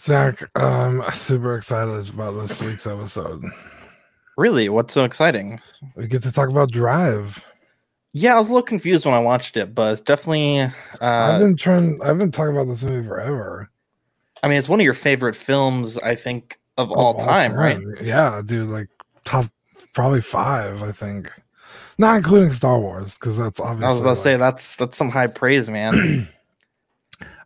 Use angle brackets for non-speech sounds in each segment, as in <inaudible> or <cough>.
Zach, I'm um, super excited about this week's episode. Really? What's so exciting? We get to talk about Drive. Yeah, I was a little confused when I watched it, but it's definitely. Uh, I've been trying. I've been talking about this movie forever. I mean, it's one of your favorite films, I think, of all, time, right? Yeah, dude. Like top, probably five. I think, not including Star Wars, because that's obviously. I was about like, to say that's that's some high praise, man. <clears throat>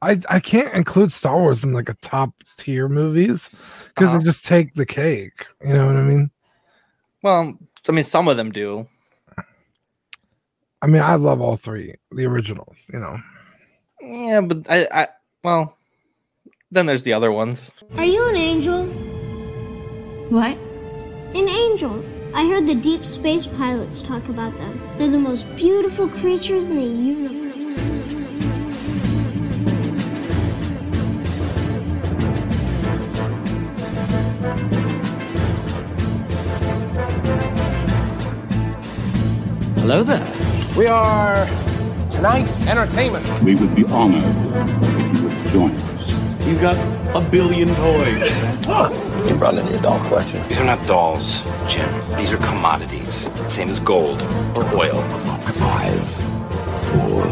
I I can't include Star Wars in like a top tier movies because Uh-huh. they just take the cake. You know what I mean? well, I mean, some of them do. I mean, I love all three, the originals. You know, Yeah, but I, I, well, then there's the other ones. Are you an angel? What? An angel. I heard the deep space pilots talk about them. They're the most beautiful creatures in the universe. Hello there. We are tonight's entertainment. We would be honored if you would join us. He's got a billion toys. Oh. You brought in the doll collection. These are not dolls, Jim. These are commodities. Same as gold or oil. Five, four,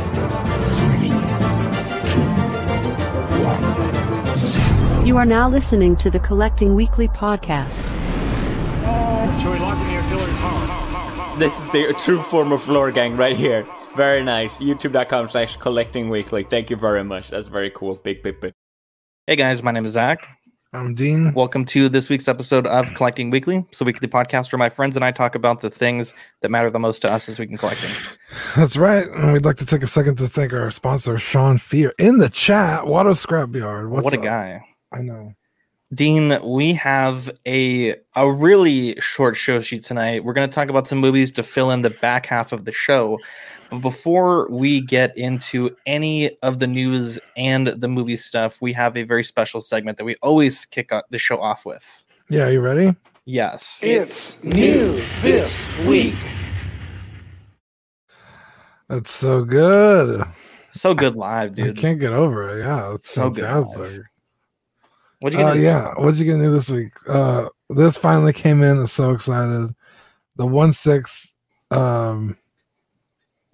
You are now listening to the Collecting Weekly podcast. Shall we lock in the artillery power? This is the true form of floor gang right here. Very nice. YouTube.com slash collecting weekly. Thank you very much. That's very cool. Big, big, big. Hey guys, my name is Zach. I'm Dean. Welcome to this week's episode of Collecting Weekly. So weekly podcast where my friends and I talk about the things that matter the most to us this week in collecting. <laughs> That's right. And we'd like to take a second to thank our sponsor, Sean Fear, in the chat. Water Scrapyard. What's what a up? guy. I know. Dean, we have a a really short show sheet tonight. We're going to talk about some movies to fill in the back half of the show. But before we get into any of the news and the movie stuff, we have a very special segment that we always kick the show off with. Yeah, you ready? Yes. It's new this week. That's so good. So good live, dude. I dude. can't get over it. Yeah, it's So good fantastic. What'd you Uh, yeah, what'd you get new this week? Uh, this finally came in. I'm so excited. The one six um,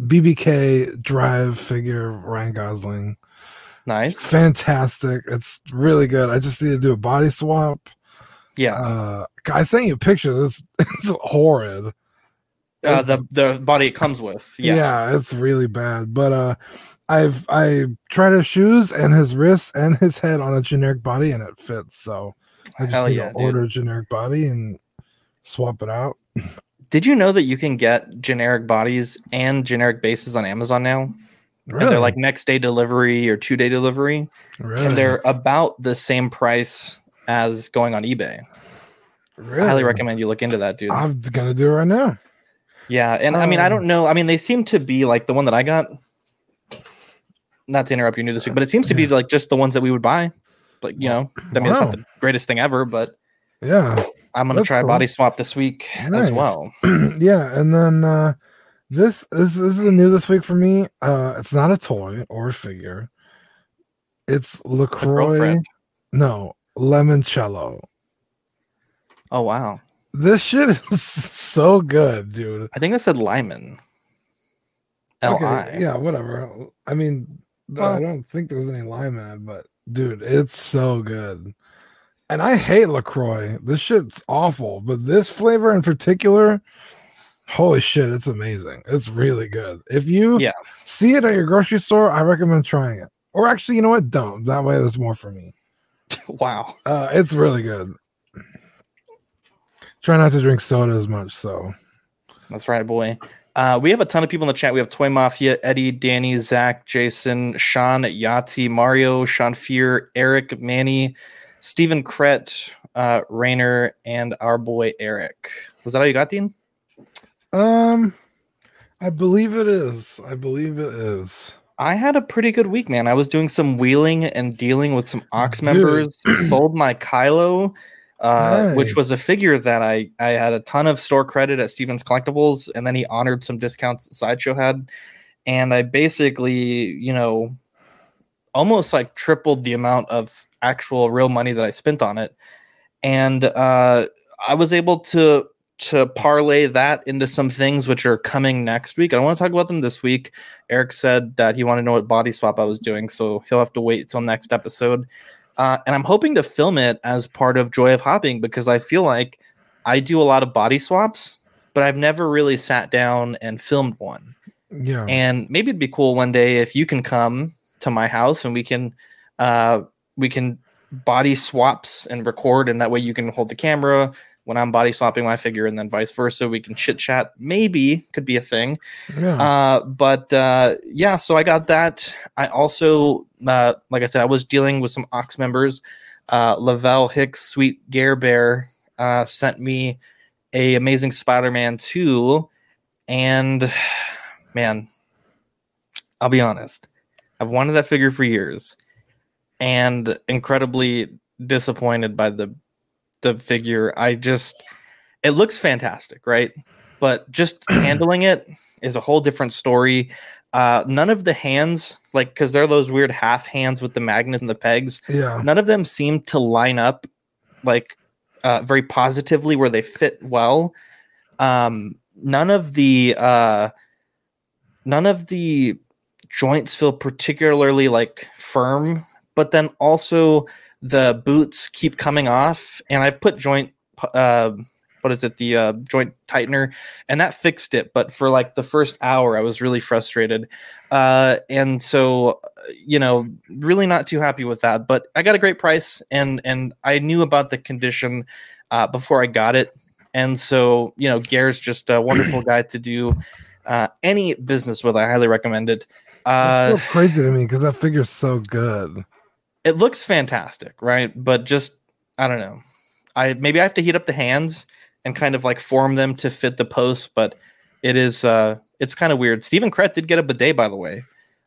BBK drive figure Ryan Gosling. Nice. Fantastic. It's really good. I just need to do a body swap. Yeah. Uh, I sent you pictures. It's <laughs> it's horrid. Uh, the the body it comes with. Yeah. yeah it's really bad but uh i've i tried his shoes and his wrists and his head on a generic body and it fits so i just Hell need yeah, to order a generic body and swap it out Did you know that you can get generic bodies and generic bases on Amazon now? And really they're like next day delivery or two day delivery, really and they're about the same price as going on eBay. really Highly recommend you look into that, dude. i'm gonna do it right now yeah, and I mean, I um, don't know. I mean, they seem to be like the one that I got. Not to interrupt your new this week, but it seems to be like just the ones that we would buy. Like you know, I mean, it's not the greatest thing ever, but yeah I'm gonna That's try cool. body swap this week Nice. as well. <clears throat> yeah and then uh this this this is a new this week for me uh it's not a toy or a figure it's lacroix no limoncello Oh wow, this shit is <laughs> so good dude I think I said Lyman. L I. yeah, whatever. I mean, Well- I don't think there's any lime in it, but dude, it's so good. And I hate LaCroix. This shit's awful, but this flavor in particular, holy shit, it's amazing. It's really good. If you Yeah. see it at your grocery store, I recommend trying it. Or actually, you know what? Don't. That way there's more for me. <laughs> Wow. Uh, it's really good. Try not to drink soda as much, so That's right, boy. Uh, we have a ton of people in the chat. We have Toy Mafia, Eddie, Danny, Zach, Jason, Sean, Yahtzee, Mario, Sean Fear, Eric, Manny, Stephen Kret, uh, Rainer, and our boy Eric. Was that all you got, Dean? um I believe it is. I believe it is. I had a pretty good week, man. I was doing some wheeling and dealing with some Ox members. <clears throat> sold my Kylo, uh, which was a figure that I I had a ton of store credit at Stevens Collectibles, and then he honored some discounts Sideshow had, and I basically, you know, almost like tripled the amount of actual real money that I spent on it, and uh, I was able to to parlay that into some things which are coming next week. I don't want to talk about them this week. Eric said that he wanted to know what body swap I was doing, so he'll have to wait till next episode. Uh, and I'm hoping to film it as part of Joy of Hopping because I feel like I do a lot of body swaps, but I've never really sat down and filmed one. Yeah. And maybe it'd be cool one day if you can come to my house and we can uh we can body swaps and record and that way you can hold the camera when I'm body swapping my figure and then vice versa. We can chit chat. Maybe could be a thing. Yeah. Uh, but uh, yeah, so I got that. I also, uh, like I said, I was dealing with some Ox members. Uh, Lavelle Hicks, Sweet Gare Bear, uh, sent me a Amazing Spider-Man 2, and man, I'll be honest, I've wanted that figure for years, and incredibly disappointed by the the figure. I just it looks fantastic, right? But just <clears throat> handling it is a whole different story. Uh, none of the hands, like, because they're those weird half hands with the magnets and the pegs. Yeah. None of them seem to line up like uh, very positively where they fit well. Um, none of the uh, none of the joints feel particularly like firm, but then also the boots keep coming off, and I put joint. Uh, what is it? The uh, joint tightener, and that fixed it. But for like the first hour, I was really frustrated, uh, and so you know, really not too happy with that. But I got a great price, and and I knew about the condition uh, before I got it, and so you know, Gare's just a wonderful guy to do uh, any business with. I highly recommend it. Uh, That's so crazy to me because that figure's so good. It looks fantastic, right? But just I don't know. I maybe I have to heat up the hands and kind of like form them to fit the post, but it is uh it's kind of weird. Stephen Kret did get a bidet, by the way.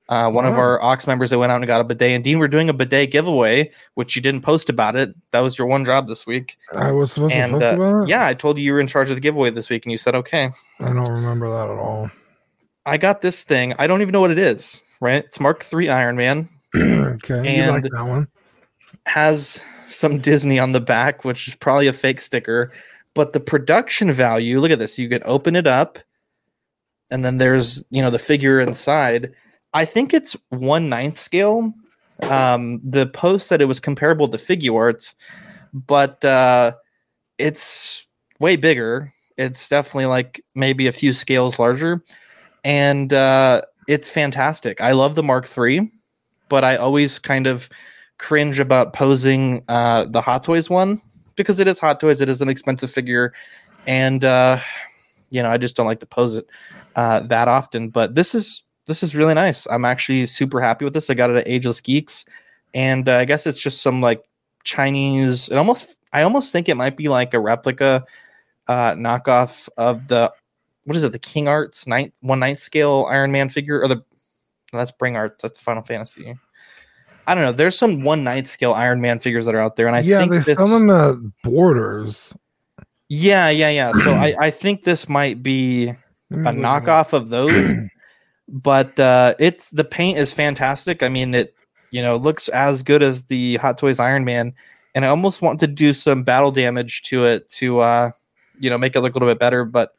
Uh, one of our Ox members that went out and got a bidet. And Dean, we're doing a bidet giveaway, which you didn't post about it. That was your one job this week. I was supposed And to talk uh, about it. yeah, I told you you were in charge of the giveaway this week, and you said okay. I don't remember that at all. I got this thing. I don't even know what it is. Right? It's Mark III Iron Man. <clears throat> okay, you like And- that one? has some Disney on the back, which is probably a fake sticker. But the production value, look at this. You can open it up, and then there's you know the figure inside. I think it's one ninth scale. Um, the post said it was comparable to figure arts, but uh, it's way bigger. It's definitely like maybe a few scales larger, and uh, it's fantastic. I love the Mark III, but I always kind of cringe about posing uh, the Hot Toys one because it is Hot Toys. It is an expensive figure, and uh, you know I just don't like to pose it uh, that often. But this is this is really nice. I'm actually super happy with this. I got it at Ageless Geeks, and uh, I guess it's just some like Chinese. It almost I almost think it might be like a replica uh, knockoff of the what is it? The King Arts ninth one ninth scale Iron Man figure or the that's Bring our That's Final Fantasy. I don't know. There's some one ninth scale Iron Man figures that are out there, and I yeah, think they this, sell them at Borders. yeah, yeah, yeah. So I, I think this might be a knockoff of those, but uh, it's the paint is fantastic. I mean, it you know looks as good as the Hot Toys Iron Man, and I almost want to do some battle damage to it to uh, you know make it look a little bit better. But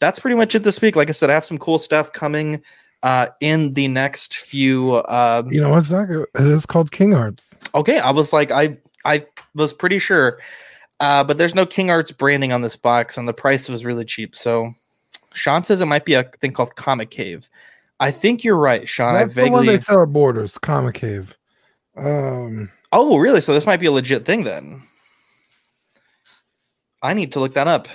that's pretty much it this week. Like I said, I have some cool stuff coming uh, in the next few. Uh, You know what's that? It is called King Arts. Okay, I was like, I I was pretty sure, uh, but there's no King Arts branding on this box, and the price was really cheap. So, Sean says it might be a thing called Comicave. I think you're right, Sean. That's I the one vaguely. they sell at Borders, Comicave. Um, Oh, really? So this might be a legit thing then. I need to look that up.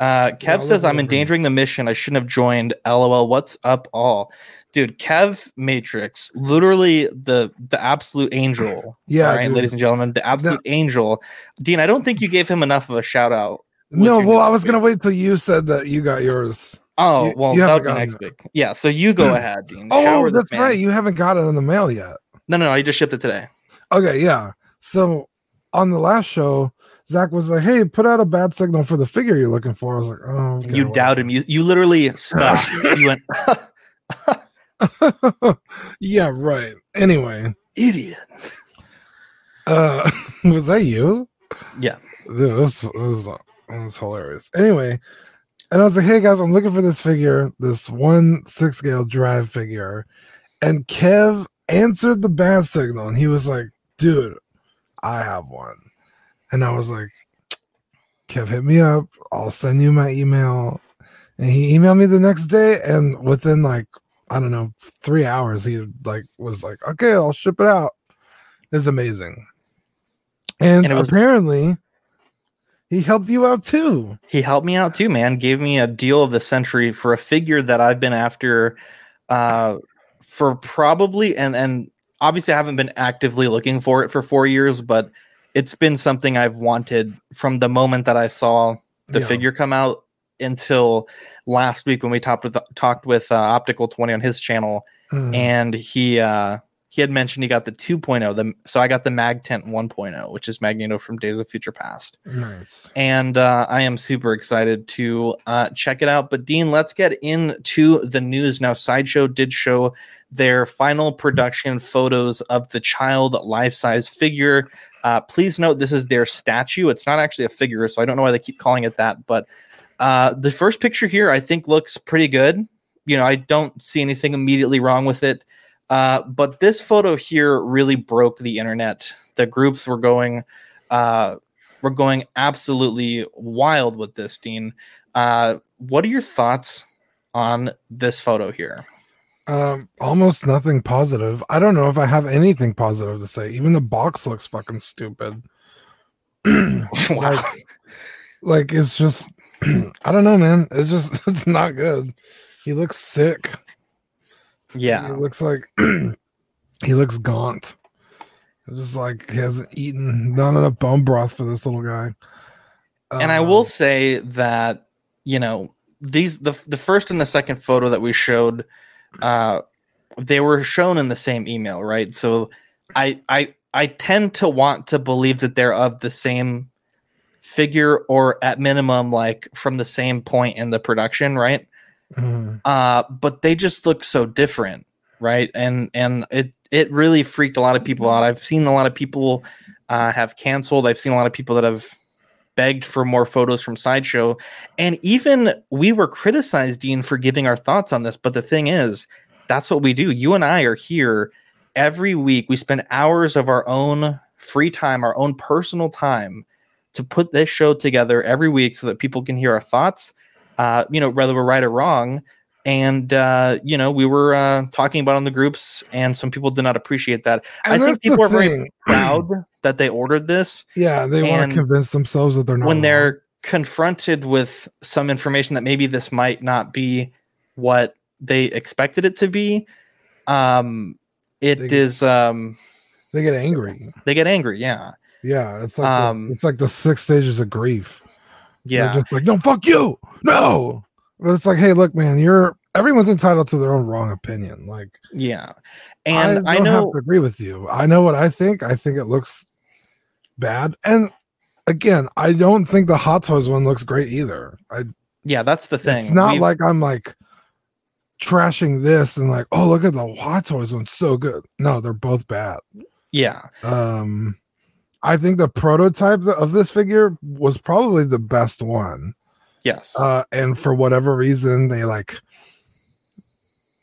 Uh, Kev Yeah, says I'm endangering the mission. I shouldn't have joined. LOL. What's up, all? Dude, Kev Matrix, literally the the absolute angel. Yeah, all right, dude. ladies and gentlemen, the absolute angel. Dean, I don't think you gave him enough of a shout out. no, well, I was gonna wait till you said that you got yours. Oh, You- well, you that haven't be next it. week. Yeah, so you go ahead, Dean. Oh, Shower that's right. You haven't got it in the mail yet. No, no, no. I just shipped it today. Okay, yeah. So on the last show, Zach was like, "Hey, put out a bat signal for the figure you're looking for." I was like, "Oh, okay, you doubt him. You you literally scoffed. <laughs> you went went." <laughs> yeah, right. Anyway, idiot. Uh, <laughs> was that you? Yeah. Dude, this was, was hilarious. Anyway, and I was like, hey guys, I'm looking for this figure, this one six scale drive figure. And Kev answered the bat signal and he was like, dude, I have one. And I was like, Kev, hit me up. I'll send you my email. And he emailed me the next day, and within like I don't know three hours, he like was like, "Okay, I'll ship it out." It's amazing, and, And it was- apparently, he helped you out too. He helped me out too, man. Gave me a deal of the century for a figure that I've been after uh, for probably and and obviously I haven't been actively looking for it for four years, but it's been something I've wanted from the moment that I saw the Yeah. figure come out until last week when we talked with talked with uh, Optical Twenty on his channel, Mm. and he uh, he had mentioned he got the 2.0. The, so I got the Mag Tent 1.0, which is Magneto from Days of Future Past Nice. and uh, I am super excited to uh, check it out. But Dean, let's get into the news now. Sideshow did show their final production photos of the child life-size figure. Uh, please note this is their statue. It's not actually a figure, so I don't know why they keep calling it that. But uh, the first picture here, I think, looks pretty good. You know, I don't see anything immediately wrong with it. Uh, but this photo here really broke the internet. The groups were going. Uh, we're going absolutely wild with this, Dean. Uh, what are your thoughts on this photo here? Um, almost nothing positive. I don't know if I have anything positive to say. Even the box looks fucking stupid. <clears throat> <clears throat> wow. like, like it's just <clears throat> I don't know, man. It's just <laughs> it's not good. He looks sick. Yeah, he looks like <clears throat> he looks gaunt. Just like he hasn't eaten not enough bone broth for this little guy. And I Um, will say that, you know, these the the first and the second photo that we showed uh they were shown in the same email, right? So I I I tend to want to believe that they're of the same figure or at minimum like from the same point in the production, right? Mhm. uh but they just look so different right? And and it it really freaked a lot of people out. I've seen a lot of people uh have canceled. I've seen a lot of people that have begged for more photos from sideshow. And even we were criticized dean for giving our thoughts on this. But the thing is that's what we do. You and i are here every week. We spend hours of our own free time our own personal time to put this show together every week so that people can hear our thoughts uh, you know, whether we're right or wrong. And uh, you know, we were uh, talking about on the groups, and some people did not appreciate that. And I think people are very <clears throat> proud that they ordered this Yeah, they want to convince themselves that they're not when wrong. they're confronted with some information that maybe this might not be what they expected it to be. Um, it They get- is. Um, they get angry. they get angry. Yeah, Yeah, it's like Um, the, it's like the six stages of grief. They're yeah, just like, no, fuck you, no. But it's like, hey, look, man, you're everyone's entitled to their own wrong opinion. Like, yeah. And I, don't know have to agree with you. I know what I think. I think it looks bad, and again, I don't think the Hot Toys one looks great either. I Yeah, that's the thing. it's not We've- like I'm like trashing this and like, oh, look at the Hot Toys one's so good. No, they're both bad. yeah, Um, I think the prototype of this figure was probably the best one. yes, Uh, and for whatever reason, they like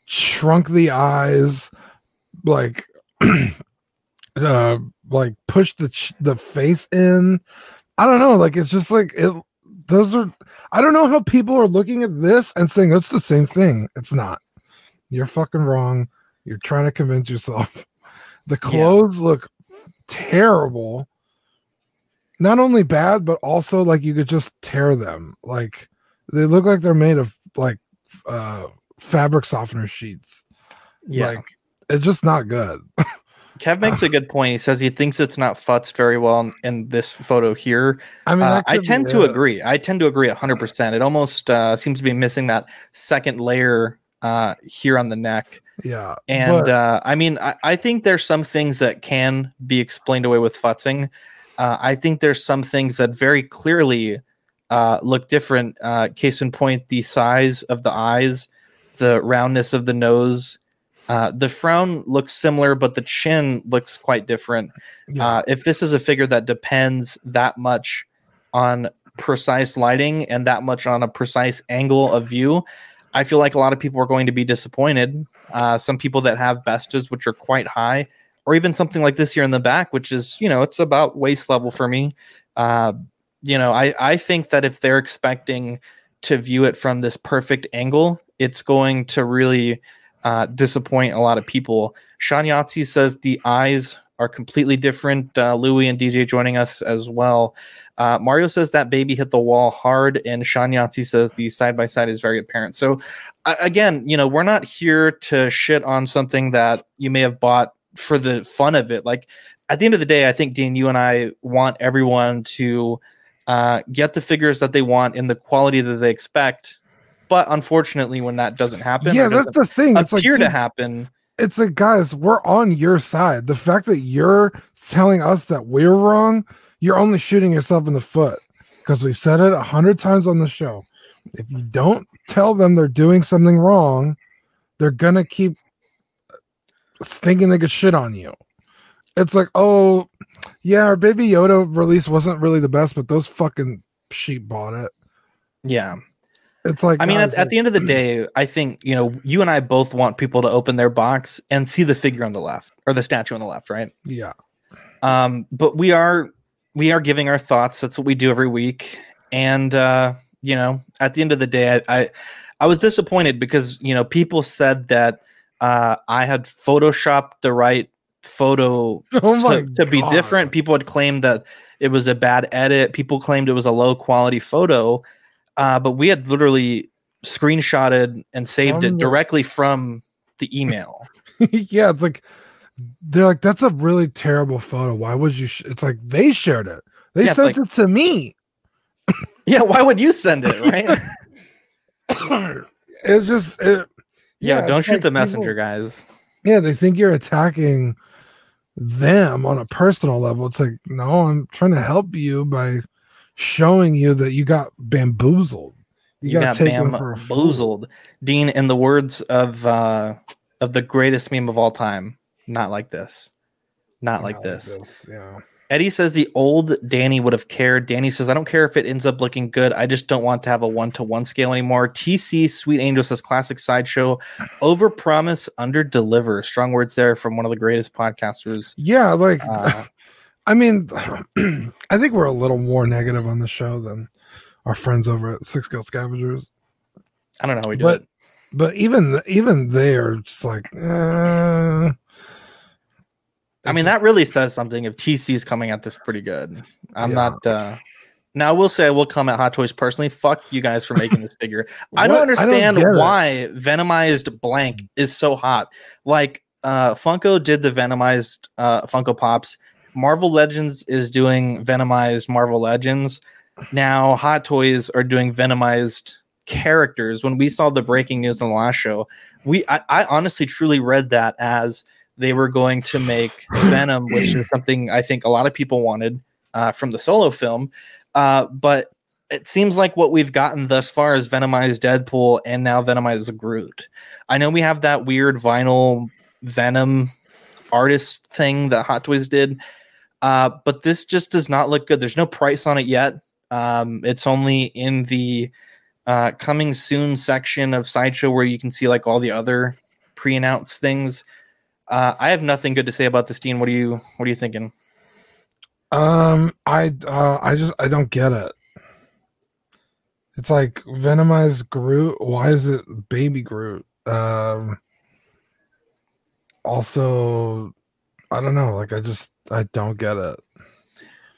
shrunk the eyes, like, <clears throat> uh, like pushed the ch- the face in. I don't know. Like it's just like it. Those are. I don't know how people are looking at this and saying it's the same thing. It's not. You're fucking wrong. You're trying to convince yourself. <laughs> The Yeah. clothes look terrible. Not only bad, but also like you could just tear them. Like they look like they're made of like uh fabric softener sheets. yeah. Like it's just not good. <laughs> Kev makes a good point. He says he thinks it's not futzed very well in, this photo here. I mean, Uh, I tend to it. agree. I tend to agree 100%. It almost uh, seems to be missing that second layer uh, here on the neck. Yeah. And but- uh, I mean, I, I think there's some things that can be explained away with futzing. Uh, I think there's some things that very clearly uh, look different. Uh, case in point, the size of the eyes, the roundness of the nose, Uh, the frown looks similar, but the chin looks quite different. Yeah. Uh, if this is a figure that depends that much on precise lighting and that much on a precise angle of view, I feel like a lot of people are going to be disappointed. Uh, some people that have bestas, which are quite high, or even something like this here in the back, which is, you know, it's about waist level for me. Uh, you know, I, I think that if they're expecting to view it from this perfect angle, it's going to really uh, disappoint a lot of people. Sean Yahtzee says the eyes are completely different. Uh, Louis and DJ joining us as well. Uh, Mario says that baby hit the wall hard, and Sean Yahtzee says the side by side is very apparent. So, uh, again, you know, we're not here to shit on something that you may have bought for the fun of it. Like, at the end of the day, I think, Dean, you and I want everyone to uh, get the figures that they want in the quality that they expect. But unfortunately, when that doesn't happen, yeah, that's the thing. It's like to dude, happen. it's like guys, we're on your side. The fact that you're telling us that we're wrong, you're only shooting yourself in the foot because we've said it a hundred times on the show. If you don't tell them they're doing something wrong, they're gonna keep thinking they could shit on you. It's like, oh, yeah, our Baby Yoda release wasn't really the best, but those fucking sheep bought it. Yeah. It's like, I mean, at, at the end of the <clears throat> day, I think, you know, you and I both want people to open their box and see the figure on the left or the statue on the left, right? yeah, Um, but we are we are giving our thoughts. That's what we do every week. And uh, you know, at the end of the day, I I, I was disappointed because, you know, people said that uh I had photoshopped the right photo <laughs> Oh to, to be different. People had claimed that it was a bad edit. People claimed it was a low quality photo. Uh, but we had literally screenshotted and saved it directly from the email. <laughs> yeah, it's like they're like, that's a really terrible photo. Why would you? Sh-? It's like they shared it. They Yeah, sent like- it to me. yeah, why would you send it, right? <laughs> it's just, it, yeah, don't shoot like the people- messenger, guys. Yeah, they think you're attacking them on a personal level. It's like, no, I'm trying to help you by showing you that you got bamboozled. You, got for a bamboozled. Dean, in the words of uh of the greatest meme of all time, not like this. Not like Not this. Yeah. Eddie says the old Danny would have cared. Danny says, I don't care if it ends up looking good. I just don't want to have a one to one scale anymore. TC Sweet Angel says classic sideshow. Over promise, under deliver. Strong words there from one of the greatest podcasters. Yeah, like Uh, <laughs> I mean, <clears throat> I think we're a little more negative on the show than our friends over at Six Girl Scavengers. I don't know how we do But it. but even even they are just like, uh, I mean, that really says something if TC's coming at this pretty good. I'm Yeah. not uh now I will say I will come at Hot Toys personally. Fuck you guys for making this figure. I don't What? I don't understand it. why Venomized blank is so hot. Like uh Funko did the Venomized uh Funko Pops. Marvel Legends is doing Venomized Marvel Legends. Now Hot Toys are doing Venomized characters. When we saw the breaking news on the last show, we I, I honestly truly read that as they were going to make Venom, which is something I think a lot of people wanted uh, from the solo film. Uh, but it seems like what we've gotten thus far is Venomized Deadpool and now Venomized Groot. I know we have that weird vinyl Venom artist thing that Hot Toys did, uh, but this just does not look good. There's no price on it yet. Um, it's only in the uh, coming soon section of Sideshow where you can see like all the other pre-announced things. Uh, I have nothing good to say about this, Dean. What are you What are you thinking? Um, I uh, I just I don't get it. It's like venomized Groot. Why is it baby Groot? Um. Also, I don't know. Like I just I don't get it.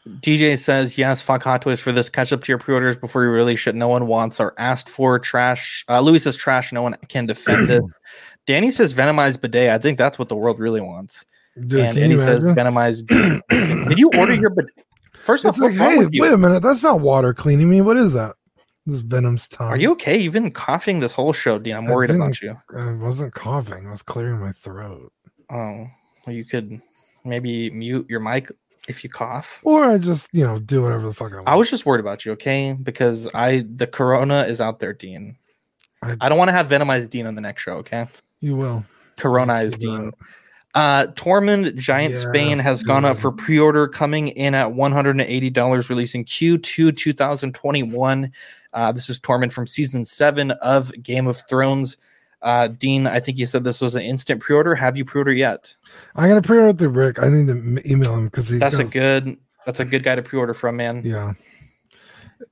DJ says yes. Fuck Hot Toys for this. Catch up to your pre-orders before you release shit. No one wants or asked for trash. Uh, Louis says trash. No one can defend this. <clears throat> Danny says venomized bidet. I think that's what the world really wants. Dude, and you says venomized. <clears throat> Did you order your bidet? First off, like, hey, you? wait a minute. That's not water cleaning me. What is that? This is Venom's tongue. Are you okay? You've been coughing this whole show, Dean. I'm I worried about you. I wasn't coughing. I was clearing my throat. Oh, well, you could maybe mute your mic if you cough. Or I just, you know, do whatever the fuck I want. I was just worried about you, okay? Because I the corona is out there, Dean. I- I, don't want to have venomized Dean on the next show, okay? You will. Corona is Dean. Uh, Tormund Giantsbane Yes, has gone up for pre-order, coming in at one hundred and eighty dollars, releasing Q2 two thousand twenty-one. Uh, this is Tormund from season seven of Game of Thrones. Uh, Dean, I think you said this was an instant pre-order. Have you pre order yet? I'm gonna pre-order it through Rick. I need to email him because. That's a good. That's a good guy to pre-order from, man. Yeah.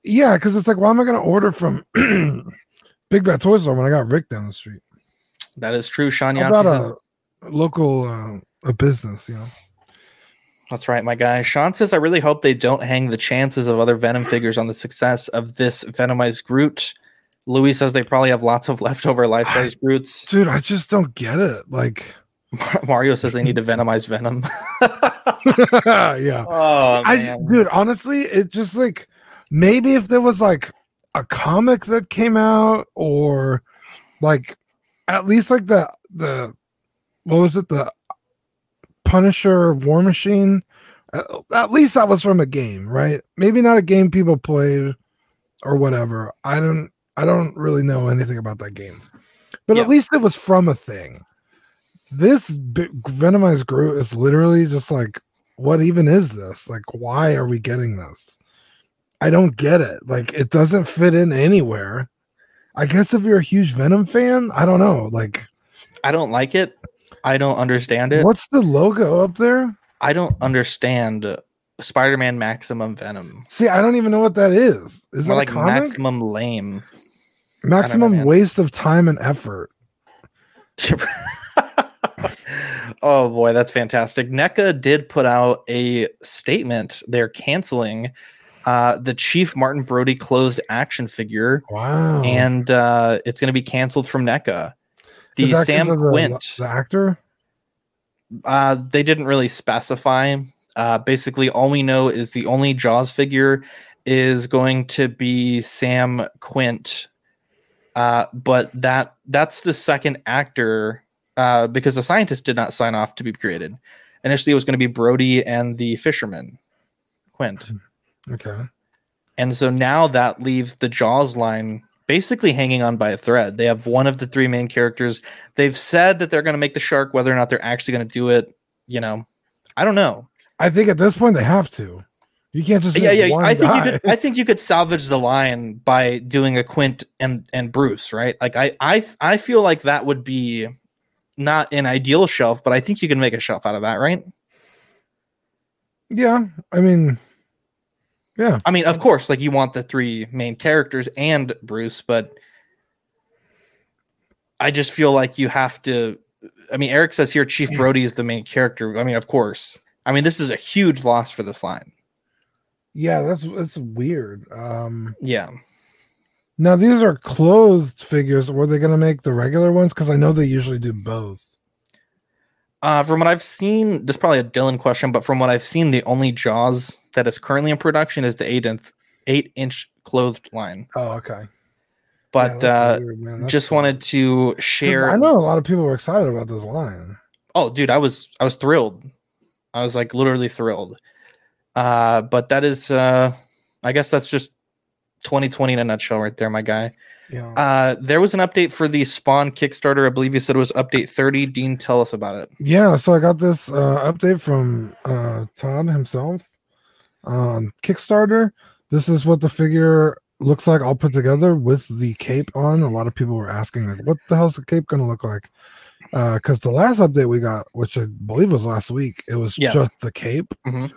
Yeah, because it's like, why am I gonna order from <clears throat> Big Bad Toy Store when I got Rick down the street? That is true. Sean How about says, a local uh, a business, you know? That's right, my guy. Sean says, I really hope they don't hang the chances of other Venom figures on the success of this Venomized Groot. Louis says they probably have lots of leftover life size Groots. Dude, I just don't get it. Like, <laughs> Mario says they need to Venomize Venom. <laughs> yeah. <laughs> Oh, I dude, honestly, it just like maybe if there was like a comic that came out or like at least like the the what was it the Punisher War Machine at, least that was from a game, right? Maybe not a game people played or whatever. I don't I don't really know anything about that game. But Yeah. at least it was from a thing. This bi- Venomized Groot is literally just like what even is this? Like, why are we getting this? I don't get it. Like, it doesn't fit in anywhere. I guess if you're a huge Venom fan, I don't know. Like, I don't like it. I don't understand it. what's the logo up there? I don't understand Spider Man Maximum Venom. See, I don't even know what that is. Is More that like? Maximum Lame. Maximum man. waste of time and effort. <laughs> oh boy, that's fantastic. NECA did put out a statement. They're canceling uh, the Chief Martin Brody clothed action figure, Wow. and uh, it's going to be canceled from NECA. The Sam of the- Quint, the actor. uh, they didn't really specify. Uh, basically, all we know is the only Jaws figure is going to be Sam Quint, uh, but that that's the second actor uh, because the scientist did not sign off to be created. Initially, it was going to be Brody and the fisherman, Quint. Okay. And so now that leaves the Jaws line basically hanging on by a thread. They have one of the three main characters. They've said that they're going to make the shark, whether or not they're actually going to do it, you know, I don't know. I think at this point they have to. You can't just Yeah, yeah. I think you could. I think you could salvage the line by doing a Quint and and Bruce, right? Like I, I, I feel like that would be not an ideal shelf, but I think you can make a shelf out of that, right? yeah, I mean, yeah. I mean, of course, like you want the three main characters and Bruce, but I just feel like you have to. I mean, Eric says here Chief Brody is the main character. I mean, of course. I mean, this is a huge loss for this line. Yeah, that's that's weird. Um Yeah. now these are closed figures. Were they gonna make the regular ones? Because I know they usually do both. Uh, from what I've seen, this is probably a Dylan question, but from what I've seen, the only Jaws that is currently in production is the eight inch eight inch clothed line. Oh, okay. But that's uh, weird, man. Just sad. wanted to share. I know a lot of people were excited about this line. Oh, dude, I was I was thrilled. I was like literally thrilled. Uh, but that is uh I guess that's just 2020 in a nutshell right there, my guy. Yeah. Uh there was an update for the Spawn Kickstarter. I believe you said it was update 30. Dean, tell us about it. Yeah, so I got this uh, update from uh, Todd himself on Kickstarter. This is what the figure looks like all put together with the cape on. A lot of people were asking, like, what the hell's the cape going to look like? Because the last update we got, which I believe was last week, it was Yeah. just the cape. Mhm.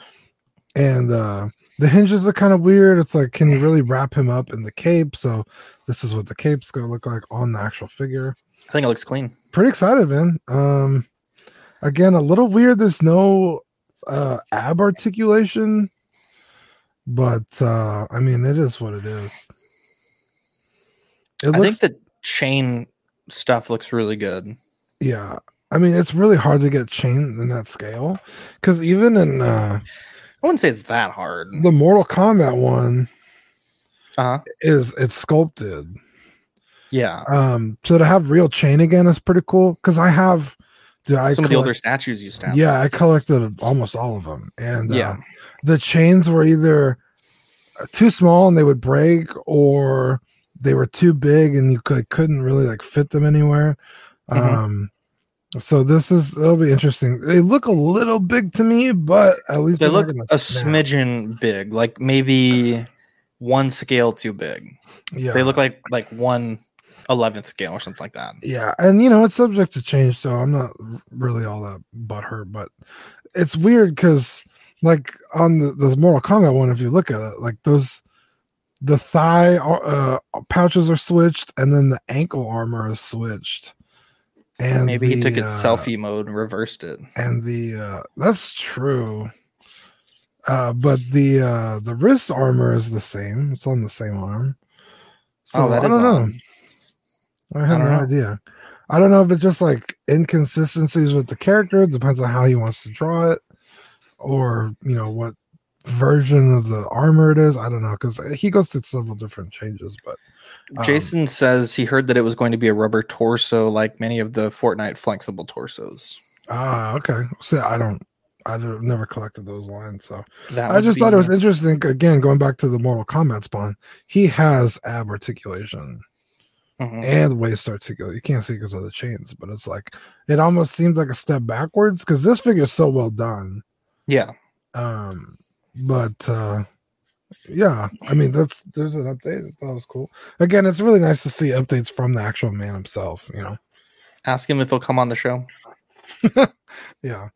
And uh, the hinges are kind of weird. It's like, can you really wrap him up in the cape? So this is what the cape's going to look like on the actual figure I think it looks clean. pretty excited, man. Um, again, a little weird. There's no uh ab articulation, but uh, I mean, it is what it is. It I looks, think the chain stuff looks really good. yeah. I mean, it's really hard to get chain in that scale because even in uh, I wouldn't say it's that hard. the Mortal Kombat one Uh-huh. is it's sculpted. Yeah. Um, so to have real chain again is pretty cool because I have. Dude, I Some of the older statues used to. Yeah, I collected almost all of them, and Yeah. uh, the chains were either too small and they would break, or they were too big and you could, couldn't really like fit them anywhere. Mhm. Um, So this is it'll be interesting. They look a little big to me, but at least They look a snap. smidgen big, like maybe one scale too big. Yeah, They look like like one eleventh scale or something like that. Yeah, and you know it's subject to change, so I'm not really all that butthurt. But it's weird because, like on the, the Mortal Kombat one, if you look at it, like those, the thigh uh, pouches are switched, and then the ankle armor is switched. And Maybe he took it uh, selfie mode and reversed it. and the uh that's true. Uh, but the uh the wrist armor is the same. It's on the same arm. So oh, that I is don't know. I have no know. idea. I don't know if it's just like inconsistencies with the character. It depends on how he wants to draw it, or you know what version of the armor it is. I don't know because he goes through several different changes. But um, Jason says he heard that it was going to be a rubber torso, like many of the Fortnite flexible torsos. ah, okay. See, I don't. I don't, never collected those lines, so That I just thought it was interesting. Again, going back to the Mortal Kombat spawn, he has ab articulation Mhm. and waist articulation. You can't see because of the chains, but it's like it almost seems like a step backwards because this figure is so well done. Yeah. Um, but uh yeah, I mean that's there's an update. That was cool. Again, it's really nice to see updates from the actual man himself. You know, Ask him if he'll come on the show. <laughs> yeah.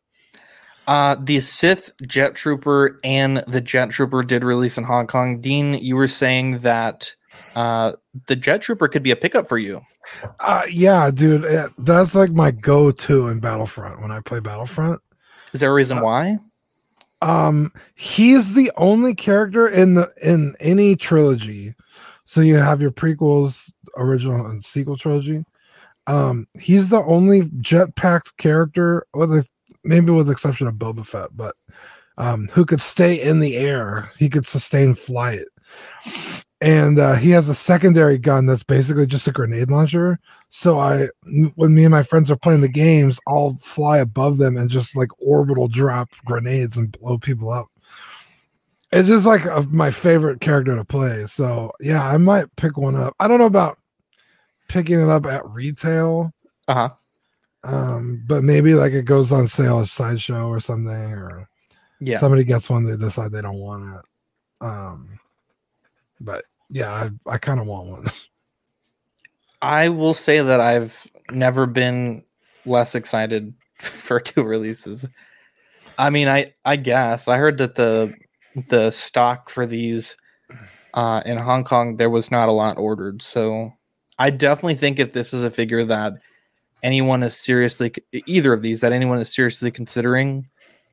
Uh, the Sith Jet Trooper and the Jet Trooper did release in Hong Kong. Dean, you were saying that uh, the Jet Trooper could be a pickup for you. Uh, yeah, dude, eh, that's like my go-to in Battlefront when I play Battlefront. Is there a Uh, reason why? Um he's the only character in the in any trilogy. So you have your prequels original and sequel trilogy. Um he's the only jetpacked character with the maybe with the exception of Boba Fett but um who could stay in the air. He could sustain flight and uh, he has a secondary gun that's basically just a grenade launcher. So I, when me and my friends are playing the games, I'll fly above them and just like orbital drop grenades and blow people up. It's just like a, my favorite character to play. So yeah, I might pick one up. I don't know about picking it up at retail, Uh huh. um, but maybe like it goes on sale at sideshow or something, or Yeah. somebody gets one they decide they don't want it. Um, but yeah, I, I kind of want one. <laughs> I will say that I've never been less excited <laughs> for two releases. I mean, I I guess I heard that the the stock for these uh, in Hong Kong there was not a lot ordered, so I definitely think if this is a figure that anyone is seriously either of these that anyone is seriously considering,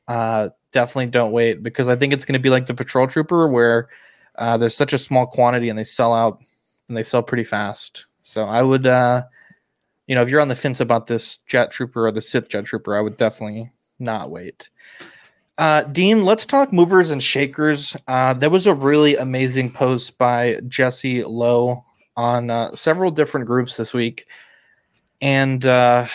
uh, definitely don't wait because I think it's going to be like the Patrol Trooper where uh, there's such a small quantity and they sell out and they sell pretty fast. So I would, uh, you know, if you're on the fence about this Jet Trooper or the Sith Jet Trooper, I would definitely not wait. Uh, Dean, let's talk movers and shakers. Uh, there was a really amazing post by Jesse Lowe on uh, several different groups this week. And uh,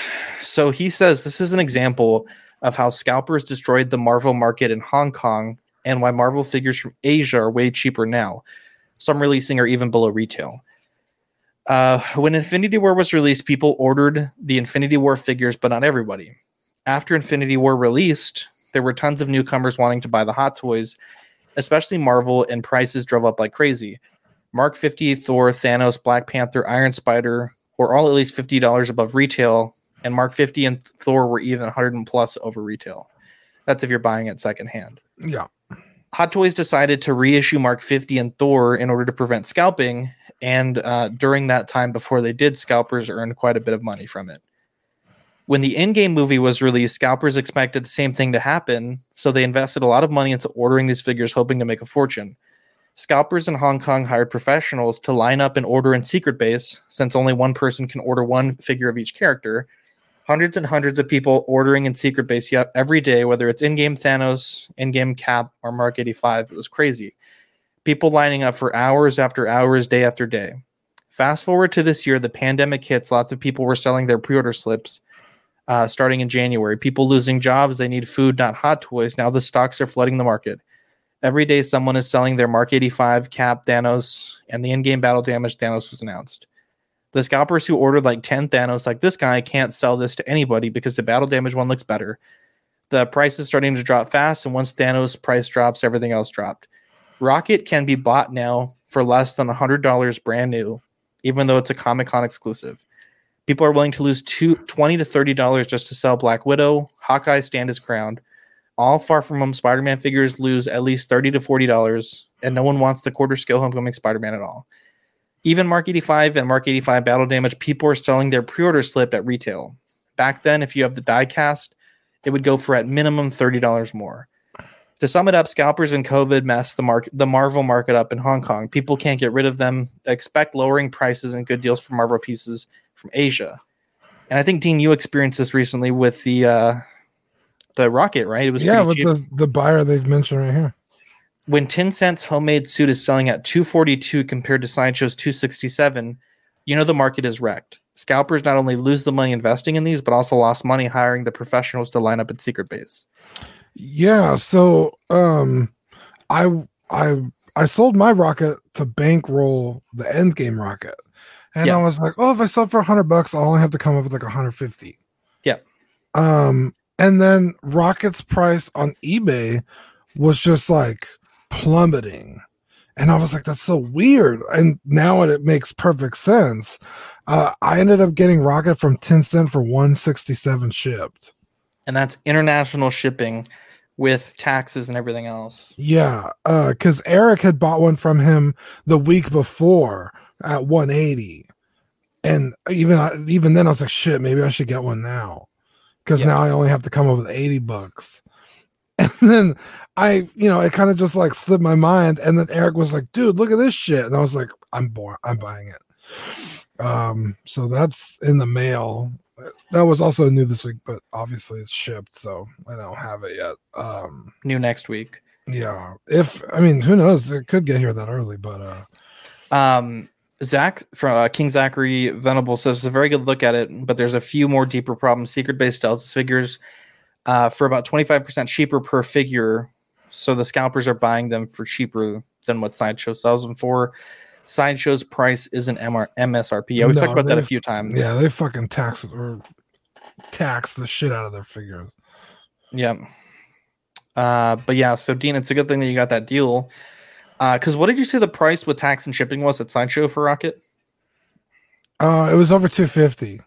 so he says this is an example of how scalpers destroyed the Marvel market in Hong Kong and why Marvel figures from Asia are way cheaper now. Some releasing are even below retail. Uh, when Infinity War was released, people ordered the Infinity War figures, but not everybody. After Infinity War released, there were tons of newcomers wanting to buy the hot toys, especially Marvel, and prices drove up like crazy. Mark 50, Thor, Thanos, Black Panther, Iron Spider were all at least $50 above retail, and Mark 50 and Thor were even 100 and plus over retail. That's if you're buying it secondhand. yeah. Hot Toys decided to reissue Mark 50 and Thor in order to prevent scalping, and uh, during that time before they did, scalpers earned quite a bit of money from it. When the Endgame movie was released, scalpers expected the same thing to happen, so they invested a lot of money into ordering these figures, hoping to make a fortune. Scalpers in Hong Kong hired professionals to line up and order in secret base, since only one person can order one figure of each character. Hundreds and hundreds of people ordering in secret base yet every day, whether it's Endgame Thanos, Endgame Cap, or Mark 85. It was crazy. People lining up for hours after hours, day after day. Fast forward to this year, the pandemic hits. Lots of people were selling their pre-order slips uh, starting in January. People losing jobs, they need food, not hot toys. Now the stocks are flooding the market. Every day, someone is selling their Mark 85 Cap Thanos, and the Endgame battle damage Thanos was announced. The scalpers who ordered like 10 Thanos, like this guy, can't sell this to anybody because the battle damage one looks better. The price is starting to drop fast, and once Thanos price drops, everything else dropped. Rocket can be bought now for less than $100 brand new, even though it's a Comic Con exclusive. People are willing to lose two, 20 to $30 just to sell Black Widow, Hawkeye stand his ground. All Far From Home Spider Man figures lose at least 30 to $40, and no one wants the quarter scale Homecoming Spider Man at all. Even Mark 85 and Mark 85 Battle Damage, people are selling their pre order slip at retail. Back then, if you have the die cast, it would go for at minimum $30 more. To sum it up, scalpers and COVID messed the market, the Marvel market up in Hong Kong. People can't get rid of them. Expect lowering prices and good deals for Marvel pieces from Asia. And I think Dean, you experienced this recently with the uh, the rocket, right? It was yeah, with cheap. the, the buyer they've mentioned right here. When 10 cents homemade suit is selling at 242 compared to sideshow's 267 you know the market is wrecked scalpers not only lose the money investing in these but also lost money hiring the professionals to line up at secret base Yeah, so um I I I sold my rocket to bankroll the Endgame rocket. And Yeah. I was like, oh, if I sell for 100 bucks, I'll only have to come up with like 150. Yeah. Um and then rocket's price on eBay was just like plummeting. And I was like, that's so weird. And now it, it makes perfect sense. Uh, I ended up getting rocket from 10 cent for 167 shipped. and that's international shipping with taxes and everything else Yeah, because Eric had bought one from him the week before at 180, and even even then I was like, shit, maybe I should get one now, because Yeah. now I only have to come up with 80 bucks. <laughs> And then I, you know, it kind of just like slipped my mind, and then Eric was like, dude, look at this shit, and I was like, I'm born, I'm buying it. Um, so that's in the mail. That was also new this week, but obviously it's shipped, so I don't have it yet. Um, new next week yeah, if I mean, who knows? It could get here that early, but uh, um zach from uh, king zachary venable says it's a very good look at it but there's a few more deeper problems secret base sells figures uh, for about 25% cheaper per figure so the scalpers are buying them for cheaper than what sideshow sells them for sideshow's price isn't MR- msrp yeah we've No, talked about that a few times yeah, they fucking tax or tax the shit out of their figures. Yeah. Uh, but yeah, so Dean, it's a good thing that you got that deal. Uh, because what did you say the price with tax and shipping was at Sideshow for Rocket? Uh, it was over two fifty.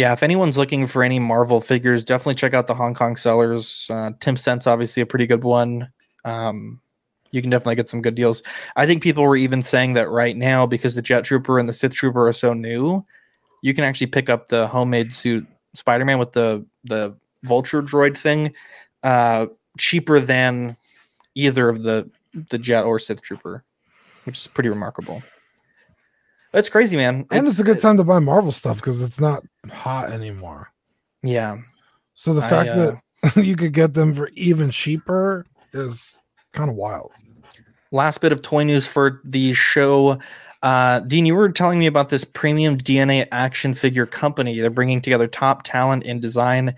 Yeah, if anyone's looking for any Marvel figures, definitely check out the Hong Kong sellers. Uh, Tim Cents, obviously a pretty good one. Um, you can definitely get some good deals. I think people were even saying that right now because the Jet Trooper and the Sith Trooper are so new, you can actually pick up the homemade suit Spider-Man with the the Vulture droid thing uh, cheaper than either of the the Jet or Sith Trooper, which is pretty remarkable. That's crazy, man. And it's, a good time to buy Marvel stuff because it's not hot anymore. Yeah. So the I, fact uh, that <laughs> you could get them for even cheaper is kind of wild. last bit of toy news for the show. Uh, Dean, you were telling me about this premium DNA action figure company. They're bringing together top talent in design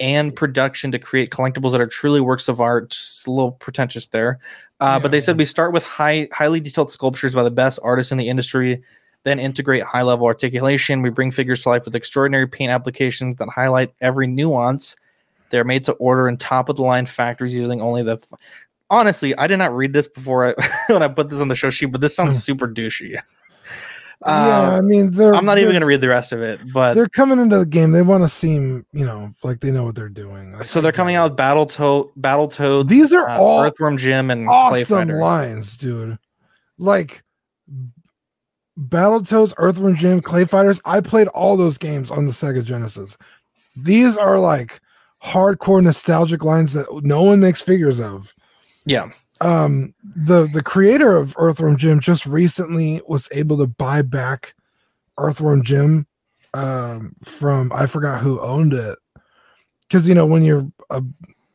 and production to create collectibles that are truly works of art. It's a little pretentious there, uh, but they said we start with high, highly detailed sculptures by the best artists in the industry, then integrate high level articulation. We bring figures to life with extraordinary paint applications that highlight every nuance. They're made to order in top of the line factories using only the. F- Honestly, I did not read this before I, <laughs> when I put this on the show sheet, but this sounds super douchey. <laughs> yeah, I Um, mean, they're I'm not even they're- going to read the rest of it, but they're coming into the game. They want to seem, you know, like they know what they're doing. Like, so they're coming out with Battle Toad, Battle Toads. These are uh, all Earthworm Jim and awesome lines, dude. Like Battletoads, Earthworm Jim, Clay Fighters. I played all those games on the Sega Genesis. These are like hardcore nostalgic lines that no one makes figures of. Yeah, Um, the the creator of Earthworm Jim just recently was able to buy back Earthworm Jim um, from I forgot who owned it. Because you know when you're a,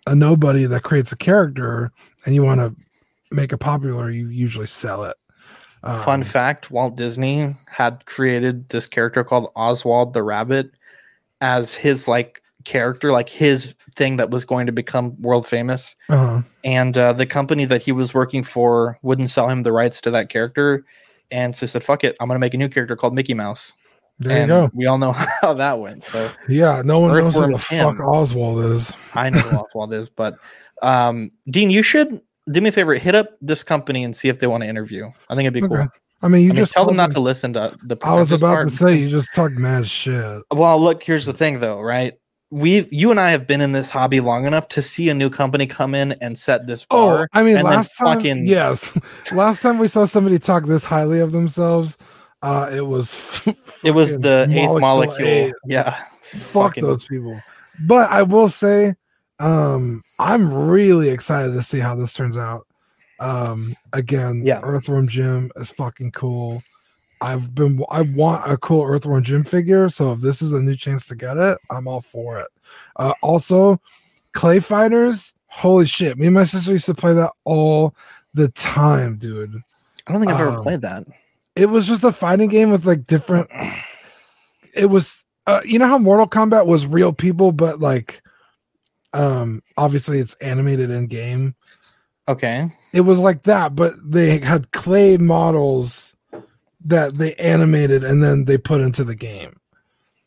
a nobody that creates a character and you want to make it popular, you usually sell it. Um, Fun fact: Walt Disney had created this character called Oswald the Rabbit as his like character, like his thing that was going to become world famous. Uh-huh. And uh, the company that he was working for wouldn't sell him the rights to that character. and so said, "Fuck it, I'm gonna make a new character called Mickey Mouse." There and you go. we all know <laughs> how that went. So Yeah, no one knows Earthworm who the Tim. fuck Oswald is. I know who <laughs> Oswald is, but um, Dean, you should do me a favor, hit up this company and see if they want to interview. I think it'd be Okay. cool. I mean, you I mean, just tell them not me- to listen to the. I was about part. to say you just talk mad shit. Well, look, here's the thing, though, right? We, you and I have been in this hobby long enough to see a new company come in and set this Oh, bar. I mean, last time, fucking- yes, <laughs> last time we saw somebody talk this highly of themselves, uh, it was <laughs> it was the eighth molecule. eight. Yeah, Fuck Fucking- those people. But I will say, um, I'm really excited to see how this turns out. Um, again, Yeah. Earthworm Jim is fucking cool. I've been I want a cool Earthworm Jim figure, so if this is a new chance to get it, I'm all for it. Uh, also, Clay Fighters, holy shit! Me and my sister used to play that all the time, dude. I don't think I've ever Um, played that. It was just a fighting game with like different. It was, uh, you know how Mortal Kombat was real people, but like, um, obviously it's animated in game. Okay, It was like that, but they had clay models that they animated and then they put into the game.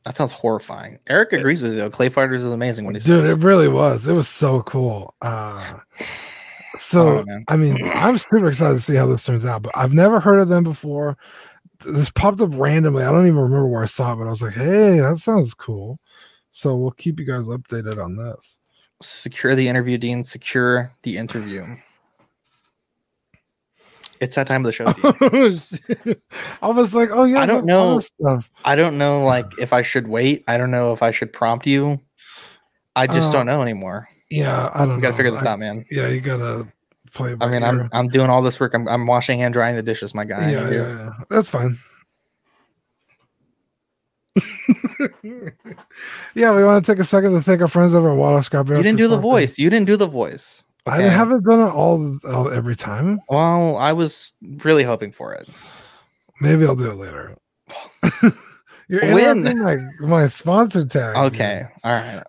that sounds horrifying. Eric agrees with you. though. Clay Fighters is amazing when he Dude, says. it really was. It was so cool. Uh, so Oh. I mean, I'm super excited to see how this turns out. But I've never heard of them before. This popped up randomly. I don't even remember where I saw it, but I was like, "Hey, that sounds cool." So we'll keep you guys updated on this. Secure the interview, Dean. Secure the interview. It's that time of the show, Dean. <laughs> I was like, "Oh yeah, I don't know. stuff." I don't know, like if I should wait. I don't know if I should prompt you. I just Uh, don't know anymore. Yeah, I don't. We got to know. figure this I- out, man. Yeah, you gotta play. I mean, ear. I'm I'm doing all this work. I'm I'm washing and drying the dishes, my guy. Yeah, yeah, yeah, that's fine. <laughs> <laughs> yeah, we want to take a second to thank our friends over at Watto Scrap. Yard. You didn't do the voice. You didn't do the voice. I haven't done it all, all every time. Well, I was really hoping for it. Maybe I'll do it later. <laughs> You're When? my my sponsor tag. Okay. All right.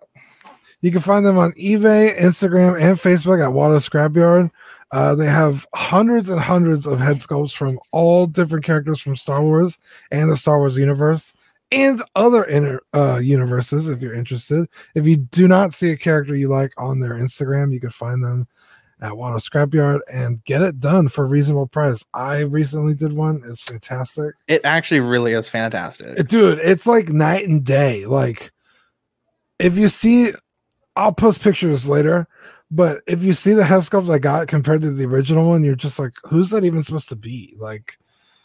You can find them on eBay, Instagram, and Facebook at Watto Scrapyard. Uh, they have hundreds and hundreds of head sculpts from all different characters from Star Wars and the Star Wars universe and other inner uh, universes if you're interested. If you do not see a character you like on their Instagram, you can find them at Watto Scrapyard and get it done for a reasonable price. I recently did one. It's fantastic. It actually really is fantastic. Dude, it's like night and day. Like, if you see, I'll post pictures later. But if you see the head sculpt I got compared to the original one, you're just like, who's that even supposed to be? Like,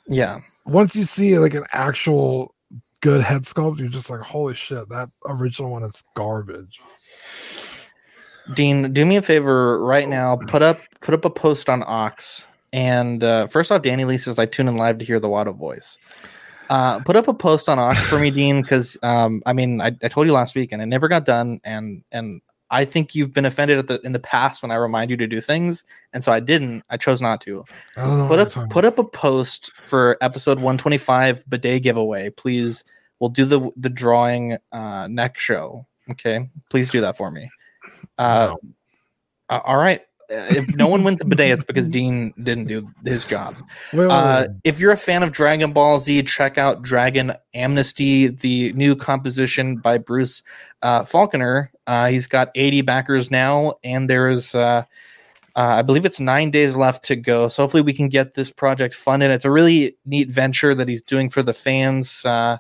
Yeah. once you see like an actual good head sculpt, you're just like, holy shit, that original one is garbage. Dean, do me a favor right now. Put up put up a post on Ox. And uh, first off, Danny Lee says I tune in live to hear the Watto voice. Uh, put up a post on Ox for me, Dean, because um, I mean I, I told you last week and it never got done, and and I think you've been offended at the in the past when I remind you to do things, and so I didn't. I chose not to. I don't know. Put up put up a post for episode 125 bidet giveaway, please. We'll do the the drawing uh, next show. Okay, please do that for me. Uh, uh, all right. Uh, If no one wins the bidet, it's because Dean didn't do his job. Wait, wait, Uh, wait. if you're a fan of Dragon Ball Z, check out Dragon Amnesty, the new composition by Bruce uh, Faulconer. Uh, he's got 80 backers now, and there's, uh, uh, I believe it's nine days left to go. So hopefully we can get this project funded. It's a really neat venture that he's doing for the fans. Uh,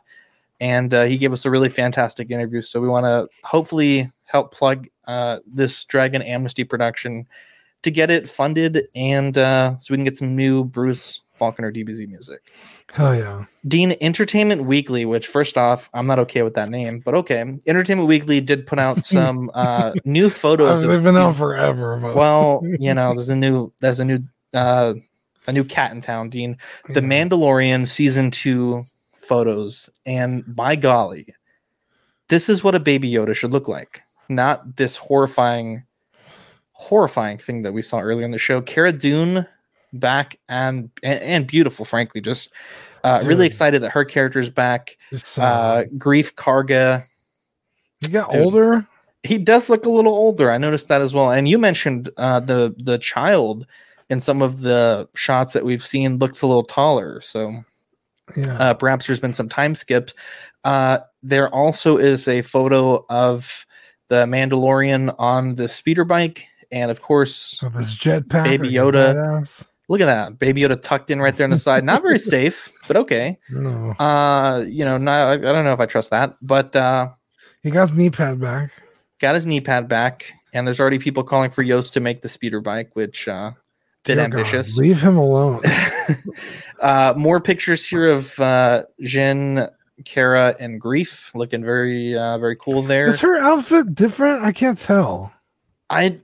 and uh, he gave us a really fantastic interview. So we want to hopefully help plug uh, this Dragon Amnesty production to get it funded and uh, so we can get some new Bruce Faulconer DBZ music. Hell yeah. Dean Entertainment Weekly, which first off, I'm not okay with that name, but okay. Entertainment Weekly did put out <laughs> some uh, new photos. they've been out forever. But <laughs> well, you know, there's a new there's a new uh, a new cat in town, Dean. The Yeah. Mandalorian season two photos, and by golly, this is what a baby Yoda should look like. Not this horrifying, horrifying thing that we saw earlier in the show. Cara Dune back and and, and beautiful, frankly. Just uh, really excited that her character's back. Just so- Uh, Greef Karga. he got dude. older. He does look a little older. I noticed that as well. And you mentioned uh, the the child in some of the shots that we've seen looks a little taller. So Yeah. uh, perhaps there's been some time skip. Uh, there also is a photo of the Mandalorian on the speeder bike, and of course, So jetpack. Baby Yoda. look at that Baby Yoda tucked in right there on the side. Not very <laughs> safe, but okay. No. Uh, you know, not I, I don't know if I trust that, but uh, He got his knee pad back. got his knee pad back, and there's already people calling for Yost to make the speeder bike, which uh, bit Dear God, ambitious. leave him alone. <laughs> uh, more pictures here of uh, Jin, Cara, and Greef looking very, uh, very cool there. Is her outfit different? I can't tell. I,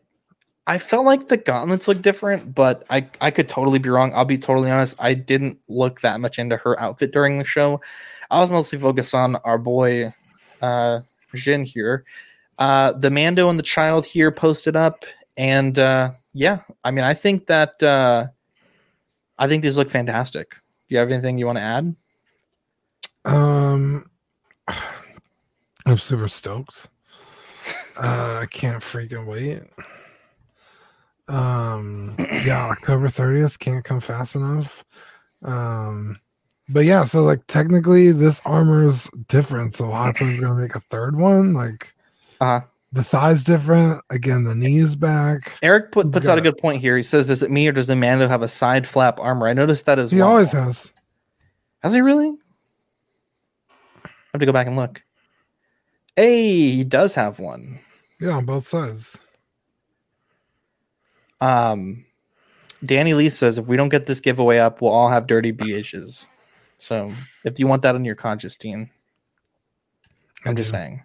I felt like the gauntlets look different, but I, I could totally be wrong. I'll be totally honest. I didn't look that much into her outfit during the show. I was mostly focused on our boy, uh, Jin here. Uh, the Mando and the child here posted up, and uh, yeah, I mean, I think that uh, I think these look fantastic. Do you have anything you want to add? Um, I'm super stoked. <laughs> Uh, I can't freaking wait. Um, yeah, October 30th can't come fast enough. Um, but yeah, so like technically this armor is different. So Hato's gonna make a third one. Like, Uh-huh. the thigh's different. Again, the knee's back. Eric put, puts out a good point here. He says, "Is it me or does the Mando have a side flap armor?" I noticed that as He well. He always has. Has he really? I have to go back and look. Hey, he does have one. Yeah, on both sides. Um, Danny Lee says, if we don't get this giveaway up, we'll all have dirty BHs. So if you want that on your conscious team, I'm just saying.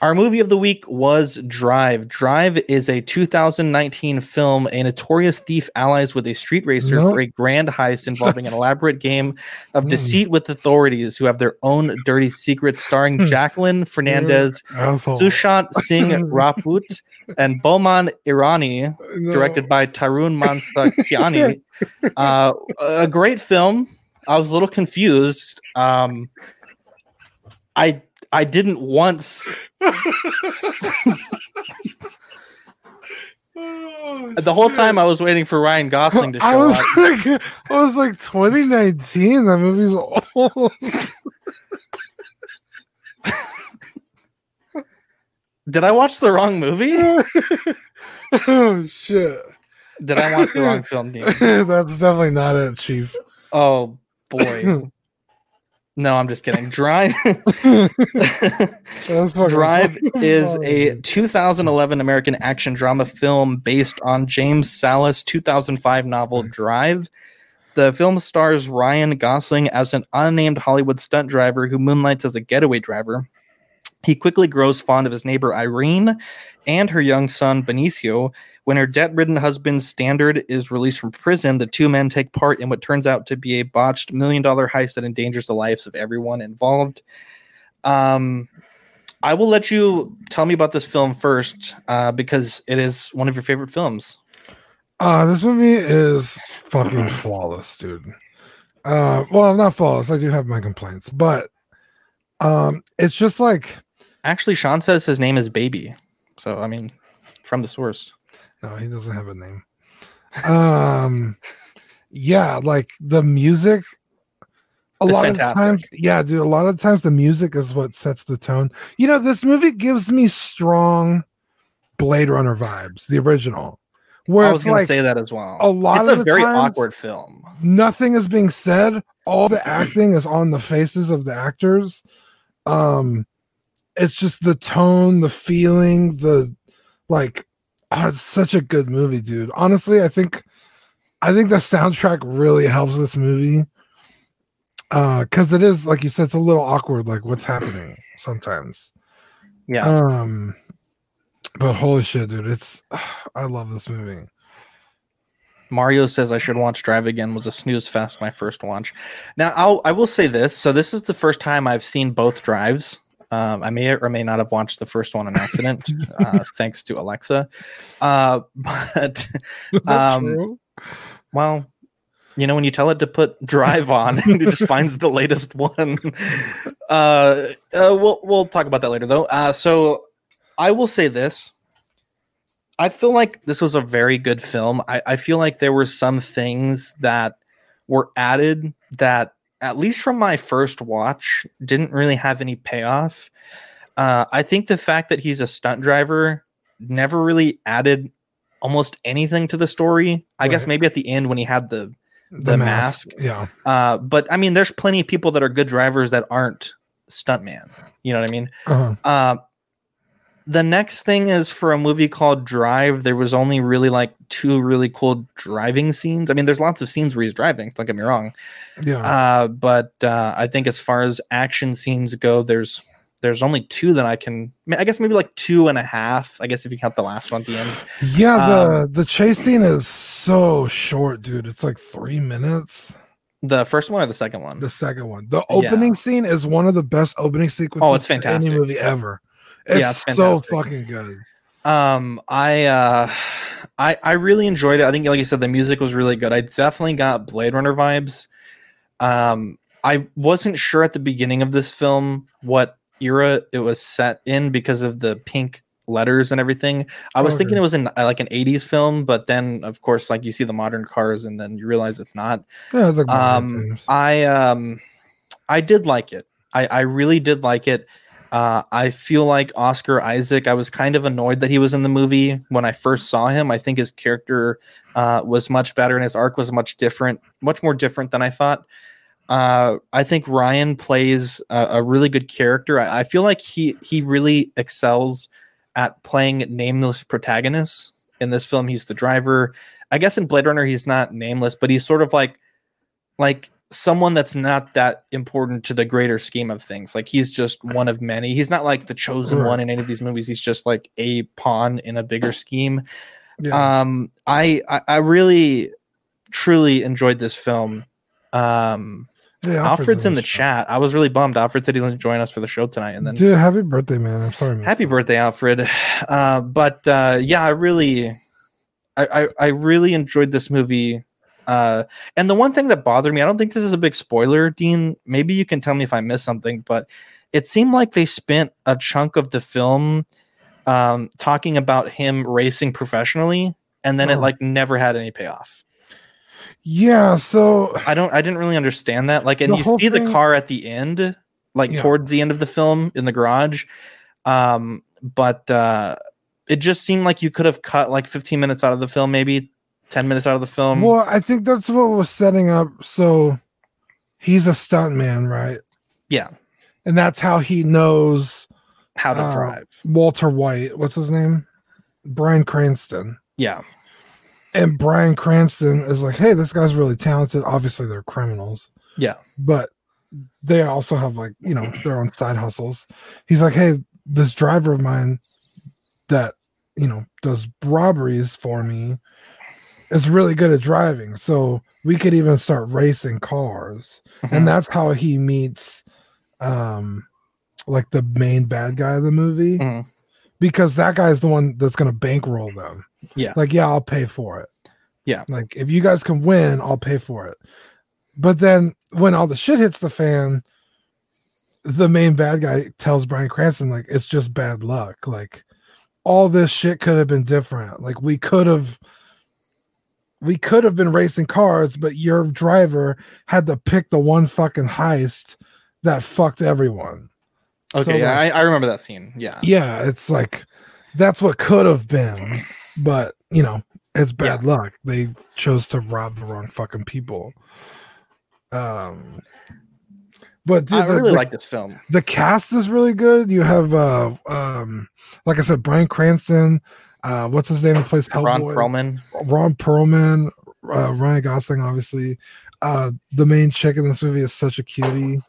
Our movie of the week was Drive. Drive is a 2019 film. A notorious thief allies with a street racer Nope. for a grand heist involving an <laughs> elaborate game of Mm. deceit with authorities who have their own dirty secrets, starring Jacqueline Fernandez, Sushant <laughs> Singh Rajput, and Boman Irani, No. directed by Tarun Mansukhani. <laughs> uh, a great film. I was a little confused. Um, I I didn't once. Oh, the whole time I was waiting for Ryan Gosling to show I was up. like, I was like 2019. That movie's old. Did I watch the wrong movie? <laughs> oh shit! Did I watch the wrong film? <laughs> That's definitely not it, Chief. Oh boy. <laughs> No, I'm just kidding. Drive <laughs> <laughs> Drive is a 2011 American action drama film based on James Sallis' 2005 novel hmm. Drive. The film stars Ryan Gosling as an unnamed Hollywood stunt driver who moonlights as a getaway driver. He quickly grows fond of his neighbor Irene and her young son Benicio. When her debt ridden husband Standard is released from prison, the two men take part in what turns out to be a botched million dollar heist that endangers the lives of everyone involved. Um, I will let you tell me about this film first uh, because it is one of your favorite films. Uh, this movie is fucking <clears throat> flawless, dude. Uh, well, not flawless. I do have my complaints, but um, it's just like Actually, Sean says his name is Baby. So, I mean, from the source. No, he doesn't have a name. Um, yeah, like the music. A It's lot fantastic. of times, yeah, dude. A lot of times, the music is what sets the tone. You know, this movie gives me strong Blade Runner vibes, the original. Where I was going to say that as well. a lot it's of a the very times- awkward film. nothing is being said all the acting is on the faces of the actors um it's just the tone the feeling the like oh, it's such a good movie dude honestly i think i think the soundtrack really helps this movie uh because it is like you said it's a little awkward like what's happening sometimes Yeah. um but holy shit dude it's <sighs> i love this movie Mario says I should watch Drive again was a snooze fest my first watch. Now I'll I will say this. So this is the first time I've seen both drives. Um, I may or may not have watched the first one on accident, uh, <laughs> thanks to Alexa. Uh, <laughs> but um, well, you know when you tell it to put Drive on, it just finds the latest one. <laughs> Uh, uh, we'll we'll talk about that later though. Uh, so I will say this. I feel like this was a very good film. I, I feel like there were some things that were added that, at least from my first watch, didn't really have any payoff. Uh, I think the fact that he's a stunt driver never really added almost anything to the story. I guess maybe at the end when he had the the, mask. Yeah. Uh, but I mean, there's plenty of people that are good drivers that aren't stuntman. You know what I mean? Uh-huh. Uh, the next thing is for a movie called Drive. There was only really like two really cool driving scenes. I mean, there's lots of scenes where he's driving. Don't get me wrong. Yeah. Uh, but uh, I think as far as action scenes go, there's there's only two that I can. I guess maybe like two and a half. I guess if you count the last one at the end. Yeah, the Um, the chase scene is so short, dude. It's like three minutes. The first one or the second one? The second one. The opening scene is one of the best opening sequences Oh, it's fantastic. any movie ever. It's, Yeah, it's so fucking good. Um, I uh, I I really enjoyed it. I think, like you said, the music was really good. I definitely got Blade Runner vibes. Um, I wasn't sure at the beginning of this film what era it was set in because of the pink letters and everything. I was thinking it was in uh, like an '80s film, but then, of course, like you see the modern cars, and then you realize it's not. Yeah, it's like Um. I um, I did like it. I I really did like it. Uh, I feel like Oscar Isaac. I was kind of annoyed that he was in the movie when I first saw him. I think his character uh, was much better, and his arc was much different, much more different than I thought. Uh, I think Ryan plays a, a really good character. I, I feel like he he really excels at playing nameless protagonists. In this film, he's the driver. I guess in Blade Runner, he's not nameless, but he's sort of like like someone that's not that important to the greater scheme of things. Like he's just one of many. He's not like the chosen one in any of these movies. He's just like a pawn in a bigger scheme. Yeah. Um, I, I I really truly enjoyed this film. Um, Yeah, Alfred's in the show. chat. I was really bummed. Alfred said he was join us for the show tonight, and then Dude, happy birthday, man. I'm sorry. Happy birthday, Alfred. Uh, but uh, yeah, I really, I, I, I really enjoyed this movie. Uh, and the one thing that bothered me, I don't think this is a big spoiler, Dean. Maybe you can tell me if I missed something, but it seemed like they spent a chunk of the film um, talking about him racing professionally, and then it Oh. like never had any payoff. Yeah, so I don't, I didn't really understand that. Like, and you see the car at the end, like Yeah. towards the end of the film in the garage. Um, but uh, it just seemed like you could have cut like 15 minutes out of the film, maybe 10 minutes out of the film. well, I think that's what was setting up. So he's a stunt man, right? yeah, And that's how he knows how to uh, drive. Walter White. What's his name? Bryan Cranston. Yeah, And Bryan Cranston is like, hey, this guy's really talented. Obviously, they're criminals, yeah, but they also have like, you know, their own side hustles. He's like, hey, this driver of mine that, you know, does robberies for me is really good at driving. So we could even start racing cars. Mhm. And that's how he meets um like the main bad guy of the movie. Mhm. Because that guy's the one that's gonna bankroll them. Yeah. Like, yeah, I'll pay for it. Yeah. Like if you guys can win, I'll pay for it. But then when all the shit hits the fan, the main bad guy tells Bryan Cranston, like, it's just bad luck. Like all this shit could have been different. Like we could have we could have been racing cars, but your driver had to pick the one fucking heist that fucked everyone. okay, So, yeah, like- I, I remember that scene. Yeah, Yeah, it's like that's what could have been, but you know, it's bad luck. They chose to rob the wrong fucking people. Um, but dude, I the, really the- like this film. the cast is really good. You have uh um like I said, Bryan Cranston, uh what's his name who plays Hellboy? Ron Perlman. Ron Perlman, uh, Ryan Gosling, obviously. Uh the main chick in this movie is such a cutie.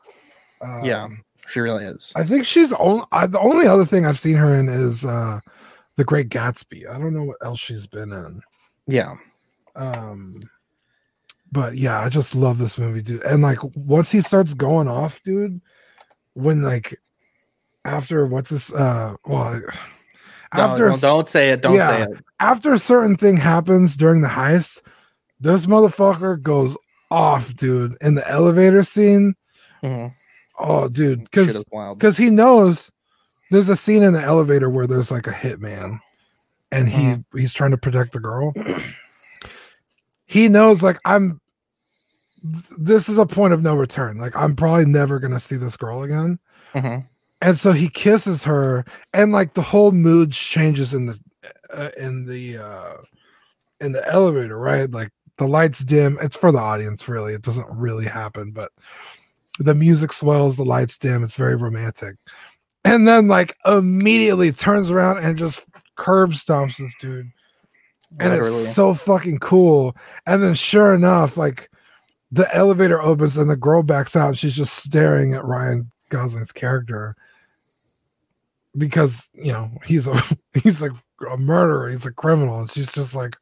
Um, yeah, she really is. I think she's only uh, the only other thing I've seen her in is uh The Great Gatsby. I don't know what else she's been in. yeah, Um but yeah, I just love this movie, dude. And like once he starts going off, dude, when like after what's this uh well No, after no, don't say it. Don't say it. after a certain thing happens during the heist, this motherfucker goes off, dude. In the elevator scene. Mhm. Oh, dude, because because he knows there's a scene in the elevator where there's like a hitman and he he's trying to protect the girl. <clears throat> he knows like I'm th- this is a point of no return. Like I'm probably never gonna see this girl again. Mhm. And so he kisses her, and like the whole mood changes in the uh, in the uh in the elevator, right? Like the lights dim. It's for the audience, really. It doesn't really happen, but the music swells, the lights dim. It's very romantic. And then like immediately turns around and just curb stomps this dude. And Literally. it's so fucking cool. And then sure enough, like the elevator opens and the girl backs out and she's just staring at Ryan Gosling's character because you know he's a <laughs> he's a, a murderer, he's a criminal, and she's just like,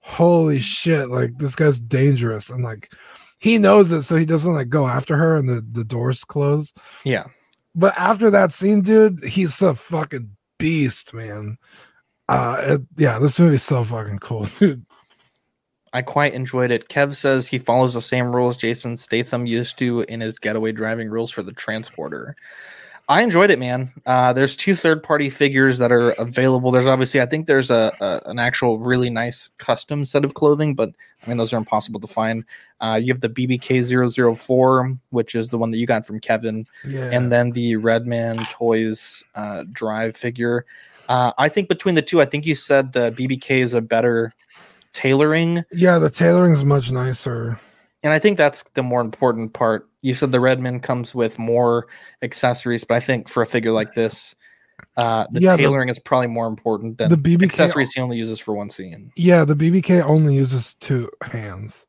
holy shit, like this guy's dangerous, and like he knows it, so he doesn't like go after her, and the the doors close. Yeah. But after that scene, dude, he's a fucking beast, man. Uh, it, yeah, this movie's so fucking cool, <laughs> dude. I quite enjoyed it. Kev says he follows the same rules Jason Statham used to in his getaway driving rules for the transporter. I enjoyed it, man. Uh, there's two third party figures that are available. There's obviously, I think there's a, a an actual really nice custom set of clothing, but I mean those are impossible to find. Uh, you have the BBK 004, which is the one that you got from Kevin, Yeah. and then the Redman Toys uh, Drive figure. Uh, I think between the two, I think you said the BBK is a better tailoring Yeah, the tailoring's much nicer. and I think that's the more important part. You said the Redman comes with more accessories, but I think for a figure like this, uh, the Yeah, the- tailoring is probably more important than the BBK accessories he only uses for one scene. Yeah, the BBK only uses two hands.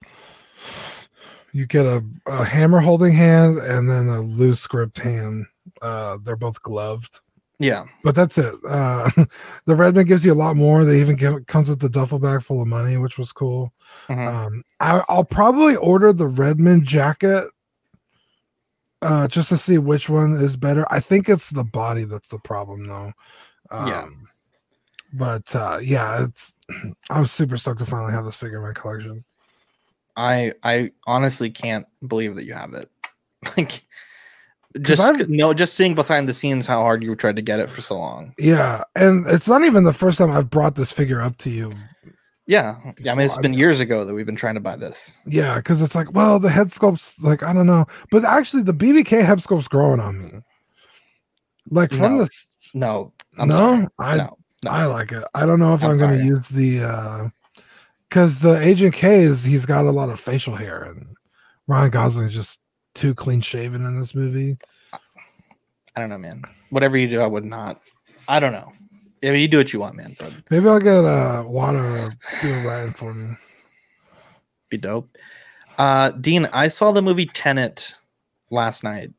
You get a, a hammer holding hand and then a loose gripped hand. Uh, they're both gloved, Yeah, but that's it. Uh, <laughs> the Redman gives you a lot more. They even give comes with the duffel bag full of money, which was cool. Mhm. Um, I, I'll probably order the Redman jacket uh, just to see which one is better. I think it's the body that's the problem, though. Um, Yeah. But uh, yeah, it's. <clears throat> I'm super stoked to finally have this figure in my collection. I I honestly can't believe that you have it. <laughs> Like, just I've- no, just seeing behind the scenes how hard you tried to get it for so long. Yeah, and it's not even the first time I've brought this figure up to you. Yeah, yeah. I mean, it's been years ago that we've been trying to buy this. Yeah, because it's like, well, the head sculpt's like I don't know, but actually the BBK head sculpt's growing on me. Like from No, this, No, I'm no, sorry. I no, no. I like it. I don't know if I'm, I'm going to use the uh because the Agent K is he's got a lot of facial hair and Ryan Gosling is just too clean shaven in this movie. I don't know, man. Whatever you do, I would not. I don't know. Yeah, you do what you want, man. But Maybe I'll get uh Watto do a Ryan for me. be dope. Uh, Dean, I saw the movie Tenet last night,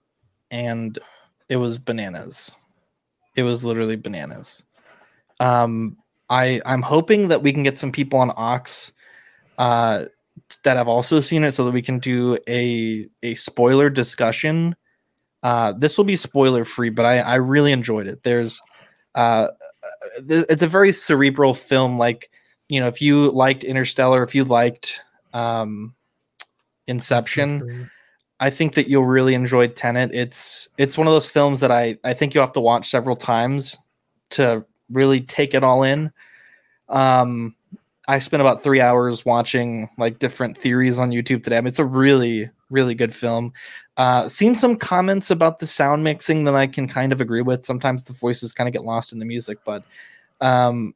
and it was bananas. It was literally bananas. Um, I I'm hoping that we can get some people on Ox, uh, that have also seen it, so that we can do a a spoiler discussion. Uh, this will be spoiler free, but I I really enjoyed it. There's uh, it's a very cerebral film. Like you know, if you liked Interstellar, if you liked um, Inception, I think that you'll really enjoy Tenet. It's it's one of those films that I I think you'll have to watch several times to really take it all in. Um, I spent about three hours watching like different theories on YouTube today. I mean, it's a really really good film. Uh, seen some comments about the sound mixing that I can kind of agree with. Sometimes the voices kind of get lost in the music, but um,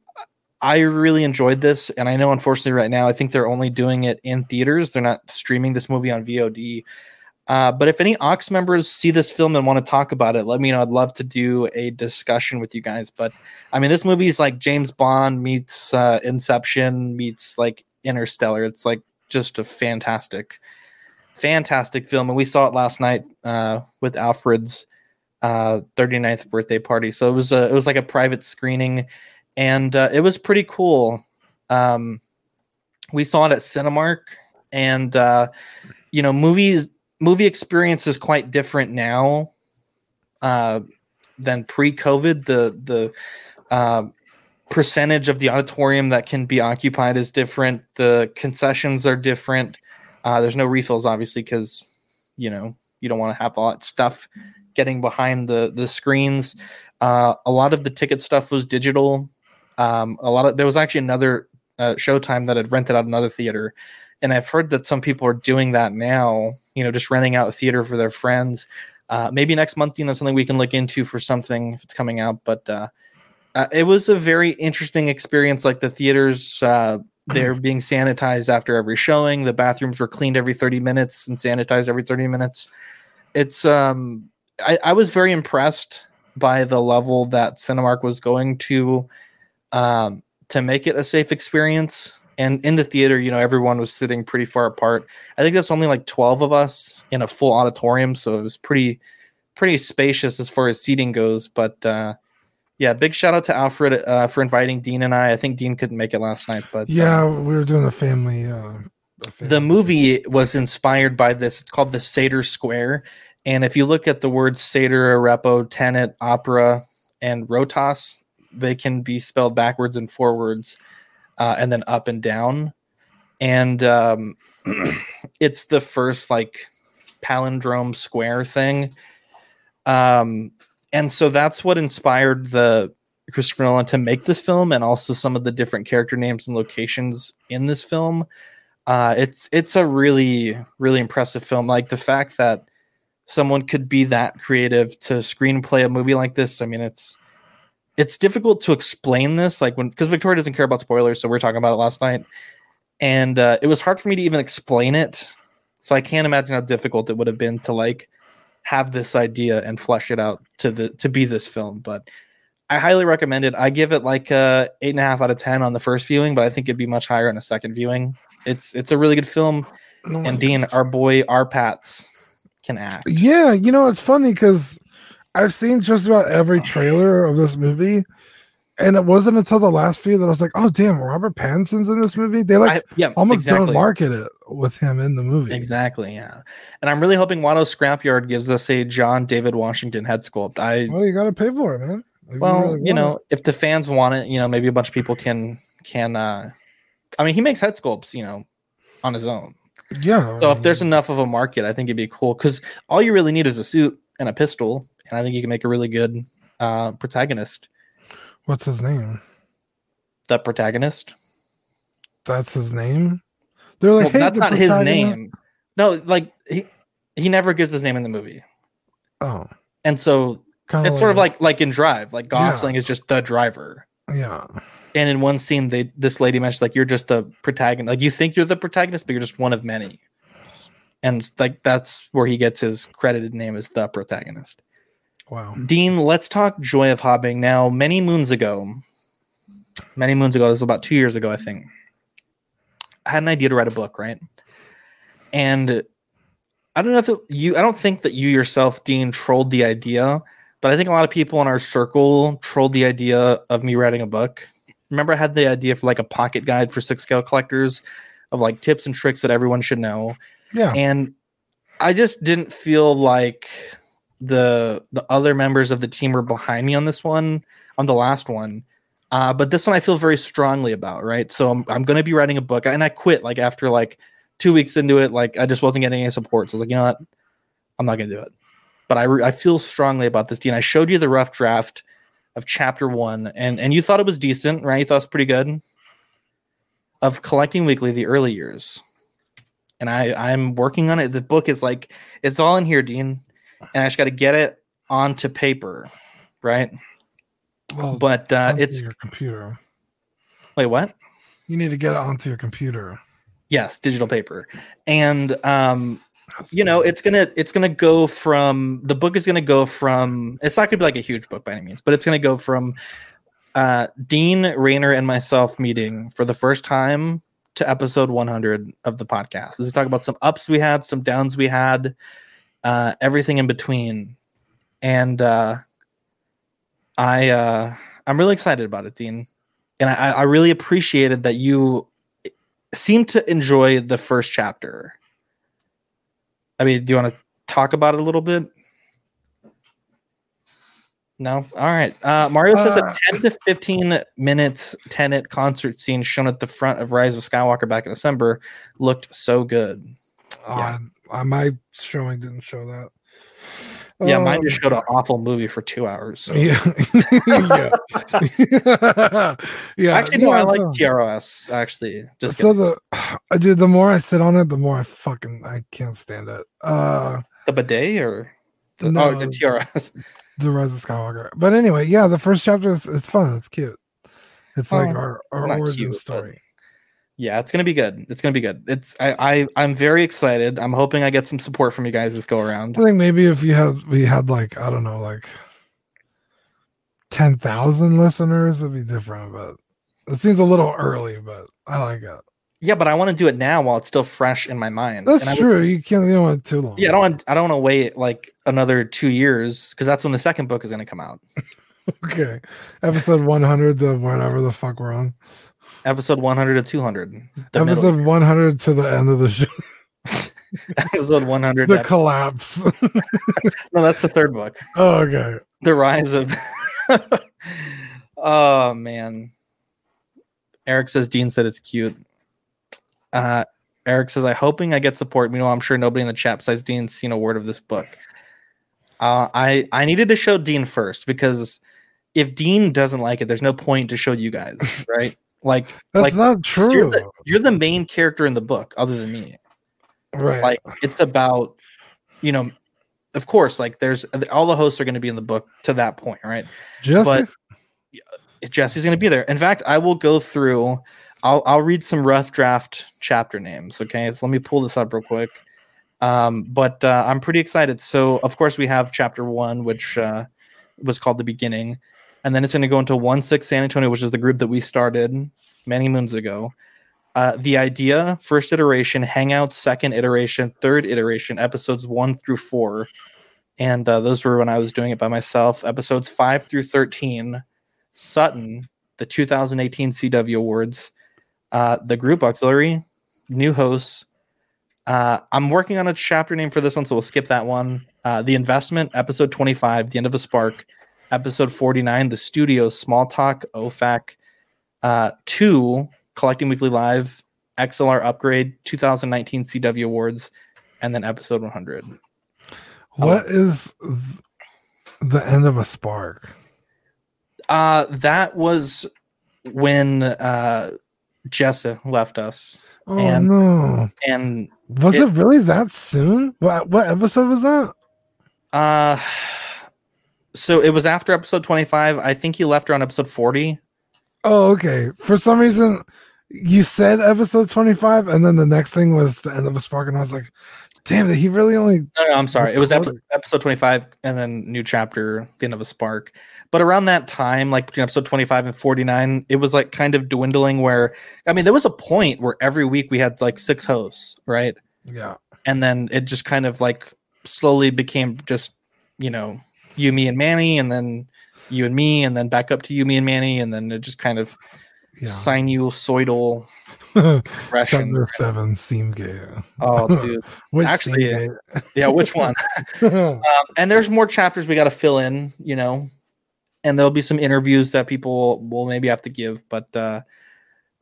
I really enjoyed this, and I know unfortunately right now I think they're only doing it in theaters. They're not streaming this movie on VOD. Uh, but if any Ox members see this film and want to talk about it, let me know. I'd love to do a discussion with you guys. But I mean, this movie is like James Bond meets uh, Inception meets like Interstellar. It's like just a fantastic, fantastic film. And we saw it last night uh, with Alfred's uh, 39th birthday party. So it was a, it was like a private screening, and uh, it was pretty cool. Um, we saw it at Cinemark, and uh, you know, movies movie experience is quite different now uh, than pre-COVID. The the uh, percentage of the auditorium that can be occupied is different. The concessions are different. Uh, there's no refills, obviously, because you know you don't want to have all that stuff getting behind the the screens. Uh, a lot of the ticket stuff was digital. Um, a lot of there was actually another uh, Showtime that had rented out another theater, and I've heard that some people are doing that now. You know, just renting out a theater for their friends. Uh, maybe next month, you know, something we can look into for something if it's coming out. But uh, uh, it was a very interesting experience. Like the theaters, uh, they're being sanitized after every showing. The bathrooms were cleaned every 30 minutes and sanitized every 30 minutes. It's um, I, I was very impressed by the level that Cinemark was going to um, to make it a safe experience. And in the theater, you know, everyone was sitting pretty far apart. I think there's only like 12 of us in a full auditorium, so it was pretty pretty spacious as far as seating goes. But uh, yeah, big shout out to Alfred uh, for inviting Dean and I. I think Dean couldn't make it last night, but Yeah, um, we were doing a family. Uh, a family the movie was inspired by this. It's called the Sator Square. And if you look at the words Sator, Arepo, Tenet, Opera, and Rotas, they can be spelled backwards and forwards, uh, and then up and down. And um, <clears throat> it's the first like palindrome square thing. Um, and so that's what inspired the Christopher Nolan to make this film, and also some of the different character names and locations in this film. Uh, it's it's a really really impressive film. Like the fact that someone could be that creative to screenplay a movie like this. I mean, it's it's difficult to explain this, like when because Victoria doesn't care about spoilers, so we are talking about it last night, and uh, it was hard for me to even explain it. So I can't imagine how difficult it would have been to like have this idea and flesh it out to the to be this film. But I highly recommend it. I give it like a eight and a half out of ten on the first viewing, but I think it'd be much higher on a second viewing. It's it's a really good film. Oh and Dean, our boy, our Pats can act. Yeah, you know it's funny because I've seen just about every trailer of this movie, and it wasn't until the last few that I was like, "Oh, damn, Robert Pattinson's in this movie." They like I- yeah, almost exactly. don't market it with him in the movie. Exactly, yeah. And I'm really hoping Watto Scrapyard gives us a John David Washington head sculpt. I Well, you got to pay for it, man. If well, really you know, if the fans want it, you know, maybe a bunch of people can can uh I mean, he makes head sculpts, you know, on his own. yeah. So if there's enough of a market, I think it'd be cool cuz all you really need is a suit and a pistol, and I think you can make a really good uh protagonist. What's his name? The protagonist. That's his name. They're like, well, hey, that's not his name. No, like he he never gives his name in the movie. Oh, And so kind it's sort of like like in Drive, like Gosling is just the driver. yeah. And in one scene, they this lady mentions like you're just the protagonist. Like you think you're the protagonist, but you're just one of many. And like that's where he gets his credited name as the protagonist. Wow. Dean, let's talk Joy of Hobbing. Now, many moons ago, many moons ago, this was about two years ago, I think. I had an idea to write a book, right? And I don't know if it, you, I don't think that you yourself, Dean, trolled the idea, but I think a lot of people in our circle trolled the idea of me writing a book. Remember, I had the idea for like a pocket guide for six scale collectors of like tips and tricks that everyone should know Yeah. and I just didn't feel like the the other members of the team were behind me on this one, on the last one. Uh, but this one I feel very strongly about, right? So I'm I'm gonna be writing a book, and I quit like after like two weeks into it, like I just wasn't getting any support. So I was like, you know what, I'm not gonna do it. But I re- I feel strongly about this, Dean. I showed you the rough draft of chapter one, and and you thought it was decent, right? You thought it was pretty good. Of collecting weekly the early years and I I'm working on it. The book is like it's all in here, Dean, and I just got to get it onto paper, right? Well, But uh, it's your computer. wait, what? You need to get it onto your computer. Yes, digital paper, and um, you know it's gonna it's gonna go from the book is gonna go from it's not gonna be like a huge book by any means, but it's gonna go from uh, Dean Rayner and myself meeting for the first time to episode 100 of the podcast. This is talk about some ups we had, some downs we had, uh, everything in between, and uh, I uh, I'm really excited about it, Dean, and I, I really appreciated that you seemed to enjoy the first chapter. I mean, do you want to talk about it a little bit? No. All right. Uh, Mario says Uh, a 10 to 15 minutes Tenet concert scene shown at the front of Rise of Skywalker back in December looked so good. Uh, uh, my showing didn't show that. Yeah, mine Um, just showed an awful movie for two hours. So. Yeah. <laughs> yeah. yeah. <laughs> actually, no, I yeah, like so- TROS. Actually, just so kidding. the <sighs> dude, the more I sit on it, the more I fucking I can't stand it. Uh the bidet or the, No. oh, the TROS. <laughs> the Rise of Skywalker. But anyway, yeah, the first chapter is it's fun, it's cute. It's like Oh, our, our origin cute, story. Yeah, it's gonna be good. It's gonna be good. It's I, I I'm very excited. I'm hoping I get some support from you guys this go around. I think maybe if you had we had like, I don't know, like ten thousand listeners, it'd be different, but it seems a little early, but I like it. Yeah, but I want to do it now while it's still fresh in my mind. That's And I true. You can't you don't want it too long. Yeah, I don't want I don't want to wait like another two years because that's when the second book is gonna come out. <laughs> Okay. Episode one hundred to whatever the fuck we're on. Episode 100 to 200. The middle. Episode one hundred to the end of the show. <laughs> episode 100. the collapse. <laughs> no, that's the third book. oh, okay. The rise of. <laughs> oh man. Eric says Dean said it's cute. Uh, Eric says, I'm hoping I get support." Meanwhile, I'm sure nobody in the chat besides Dean's seen a word of this book. Uh, I I needed to show Dean first because if Dean doesn't like it, there's no point to show you guys, right? Like That's like not true. You're the, you're the main character in the book, other than me. right. Like it's about, you know, of course, like there's all the hosts are going to be in the book to that point, right? Jesse? but Jesse's going to be there. In fact, I will go through. I'll I'll read some rough draft chapter names. Okay, so let me pull this up real quick. Um, but uh, I'm pretty excited. So of course we have chapter one, which uh, was called the beginning, and then it's going to go into one six San Antonio, which is the group that we started many moons ago. Uh, the idea, first iteration, Hangout, second iteration, third iteration, episodes one through four, and uh, those were when I was doing it by myself. Episodes five through thirteen, Sutton, the 2018 CW Awards, uh, the group auxiliary, new hosts. Uh, I'm working on a chapter name for this one, so we'll skip that one. Uh, the investment, episode 25, the end of a spark, episode 49, the studio, small talk, OFAC, uh, two, collecting weekly live, XLR upgrade, 2019 CW Awards, and then episode 100. What is th- the end of a spark? Uh, that was when uh, Jessa left us. Oh and no! and Was it, really that soon? What what episode was that? Uh, so it was after episode 25. I think he left around episode 40. Oh, okay. For some reason, you said episode twenty five, and then the next thing was the end of a spark, and I was like, "Damn, did he really only?" No, no, I'm sorry. It was was episode, episode 25 and then new chapter, the end of a spark. But around that time, like between episode 25 and 49, it was like kind of dwindling where, I mean, there was a point where every week we had like six hosts, right? Yeah. And then it just kind of like slowly became just, you know, you, me, and Manny, and then you and me, and then back up to you, me, and Manny, and then it just kind of Yeah. sinusoidal <laughs> progression. Chapter seven, Steam Gate. Oh, <laughs> dude. Which Actually, Steam yeah, which one? <laughs> Um, and there's more chapters we got to fill in, you know, and there'll be some interviews that people will maybe have to give. But uh,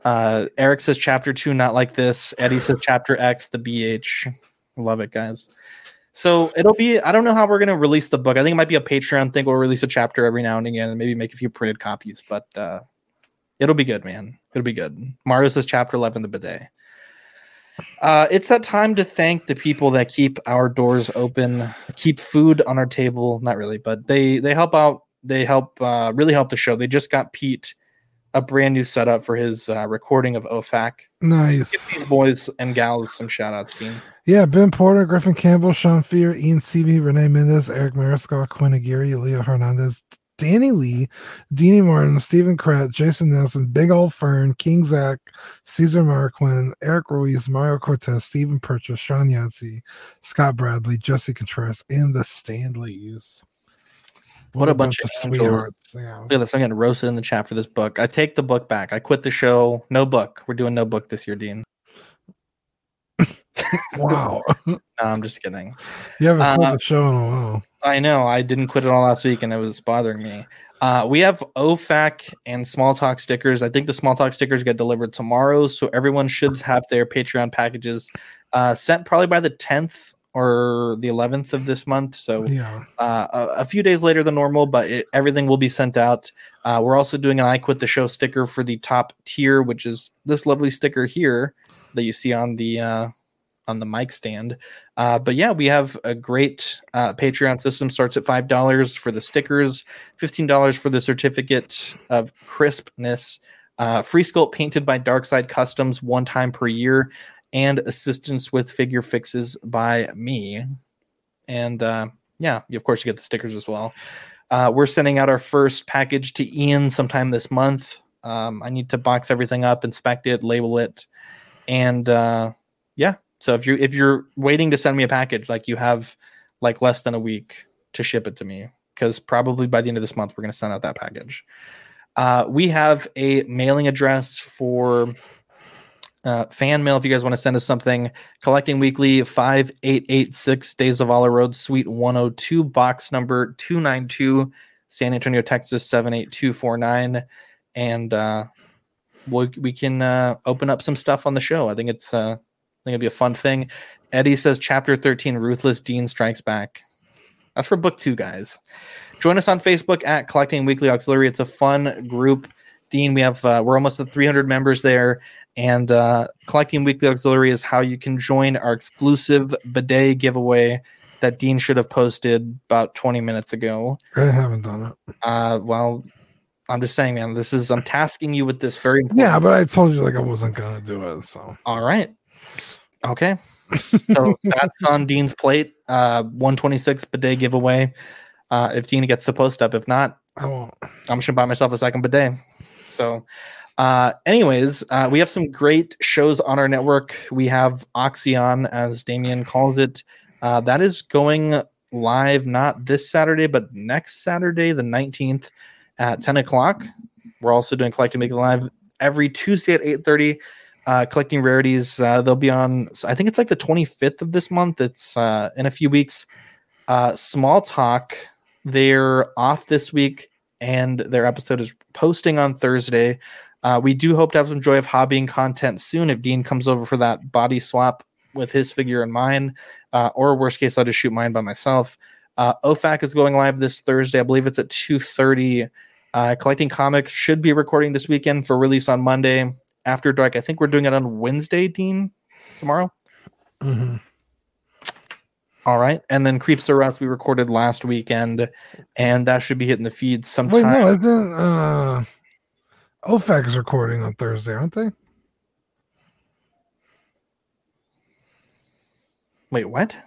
uh, Eric says chapter two, not like this. Eddie says chapter X, the BH. Love it, guys. So it'll be. I don't know how we're gonna release the book. I think it might be a Patreon thing. We'll release a chapter every now and again, and maybe make a few printed copies. But uh, it'll be good, man. It'll be good. Mario says chapter eleven, the bidet. Uh, it's that time to thank the people that keep our doors open, keep food on our table. Not really, but they they help out. They help uh, really help the show. They just got Pete a brand new setup for his uh, recording of OFAC. Give nice. these boys and gals some shout outs, Dean. Yeah, Ben Porter, Griffin Campbell, Sean Fear, Ian Seavey, Renee Mendez, Eric Mariscal, Quinn Aguirre, Leo Hernandez, Danny Lee, Deanie Martin, Stephen Kratt, Jason Nelson, Big Old Fern, King Zach, Caesar Marquin, Eric Ruiz, Mario Cortez, Stephen Purchase, Sean Yancey, Scott Bradley, Jesse Contreras, and the Stanleys. What a bunch of angels. sweethearts. Yeah. Look at this. I'm getting roasted in the chat for this book. I take the book back. I quit the show. No book. We're doing no book this year, Dean. Wow. <laughs> No, I'm just kidding. You haven't Uh, quit the show in a while. I know. I didn't quit it all last week and it was bothering me. Uh, we have OFAC and Small Talk stickers. I think the Small Talk stickers get delivered tomorrow. So everyone should have their Patreon packages uh, sent probably by the 10th or the 11th of this month. So Yeah. uh, a, a few days later than normal, but it, everything will be sent out. Uh, we're also doing an I Quit the Show sticker for the top tier, which is this lovely sticker here that you see on the uh, on the mic stand. Uh, but yeah, we have a great uh, Patreon system. Starts at five dollars for the stickers, fifteen dollars for the certificate of crispness. Uh, free sculpt painted by Darkside Customs one time per year, and assistance with figure fixes by me. And uh, yeah, of course, you get the stickers as well. Uh, we're sending out our first package to Ian sometime this month. Um, I need to box everything up, inspect it, label it, and uh, yeah. So if you if you're waiting to send me a package, like you have like less than a week to ship it to me, because probably by the end of this month we're going to send out that package. Uh, we have a mailing address for uh, fan mail if you guys want to send us something. Collecting Weekly, 5886 De Zavala Road, Suite 102, box number 292, San Antonio, Texas 78249. And uh, we, we can uh, open up some stuff on the show. I think it's uh, I think it'd be a fun thing. Eddie says, Chapter 13, Ruthless Dean Strikes Back. That's for book two, guys. Join us on Facebook at Collecting Weekly Auxiliary. It's a fun group. Dean, we have uh, we're almost at 300 members there, and uh, Collecting Weekly Auxiliary is how you can join our exclusive bidet giveaway that Dean should have posted about 20 minutes ago. I haven't done it. Uh, well, I'm just saying, man, this is I'm tasking you with this very Yeah, but I told you like I wasn't gonna do it. So all right. Okay. So <laughs> that's on Dean's plate. Uh 126 bidet giveaway. Uh if Dean gets the post up. If not, I won't. I'm just gonna buy myself a second bidet. So uh anyways, uh we have some great shows on our network. We have Oxyon, as Damien calls it. Uh that is going live not this Saturday, but next Saturday, the 19th at 10 o'clock. We're also doing Collecting Make It Live every Tuesday at 8:30. Uh, collecting rarities. Uh, they'll be on. I think it's like the 25th of this month. It's uh, in a few weeks. Uh, Small Talk. They're off this week, and their episode is posting on Thursday. Uh, we do hope to have some joy of hobbying content soon. If Dean comes over for that body swap with his figure and mine, uh, or worst case, I'll just shoot mine by myself. Uh, OFAC is going live this Thursday. I believe it's at 2:30. Uh, collecting comics should be recording this weekend for release on Monday after dark. I think we're doing it on Wednesday, Dean, tomorrow. Mhm. All right, and then Creeps Are Us we recorded last weekend, and that should be hitting the feed sometime. Wait, no, isn't uh OFAC is recording on Thursday, aren't they? Wait, what?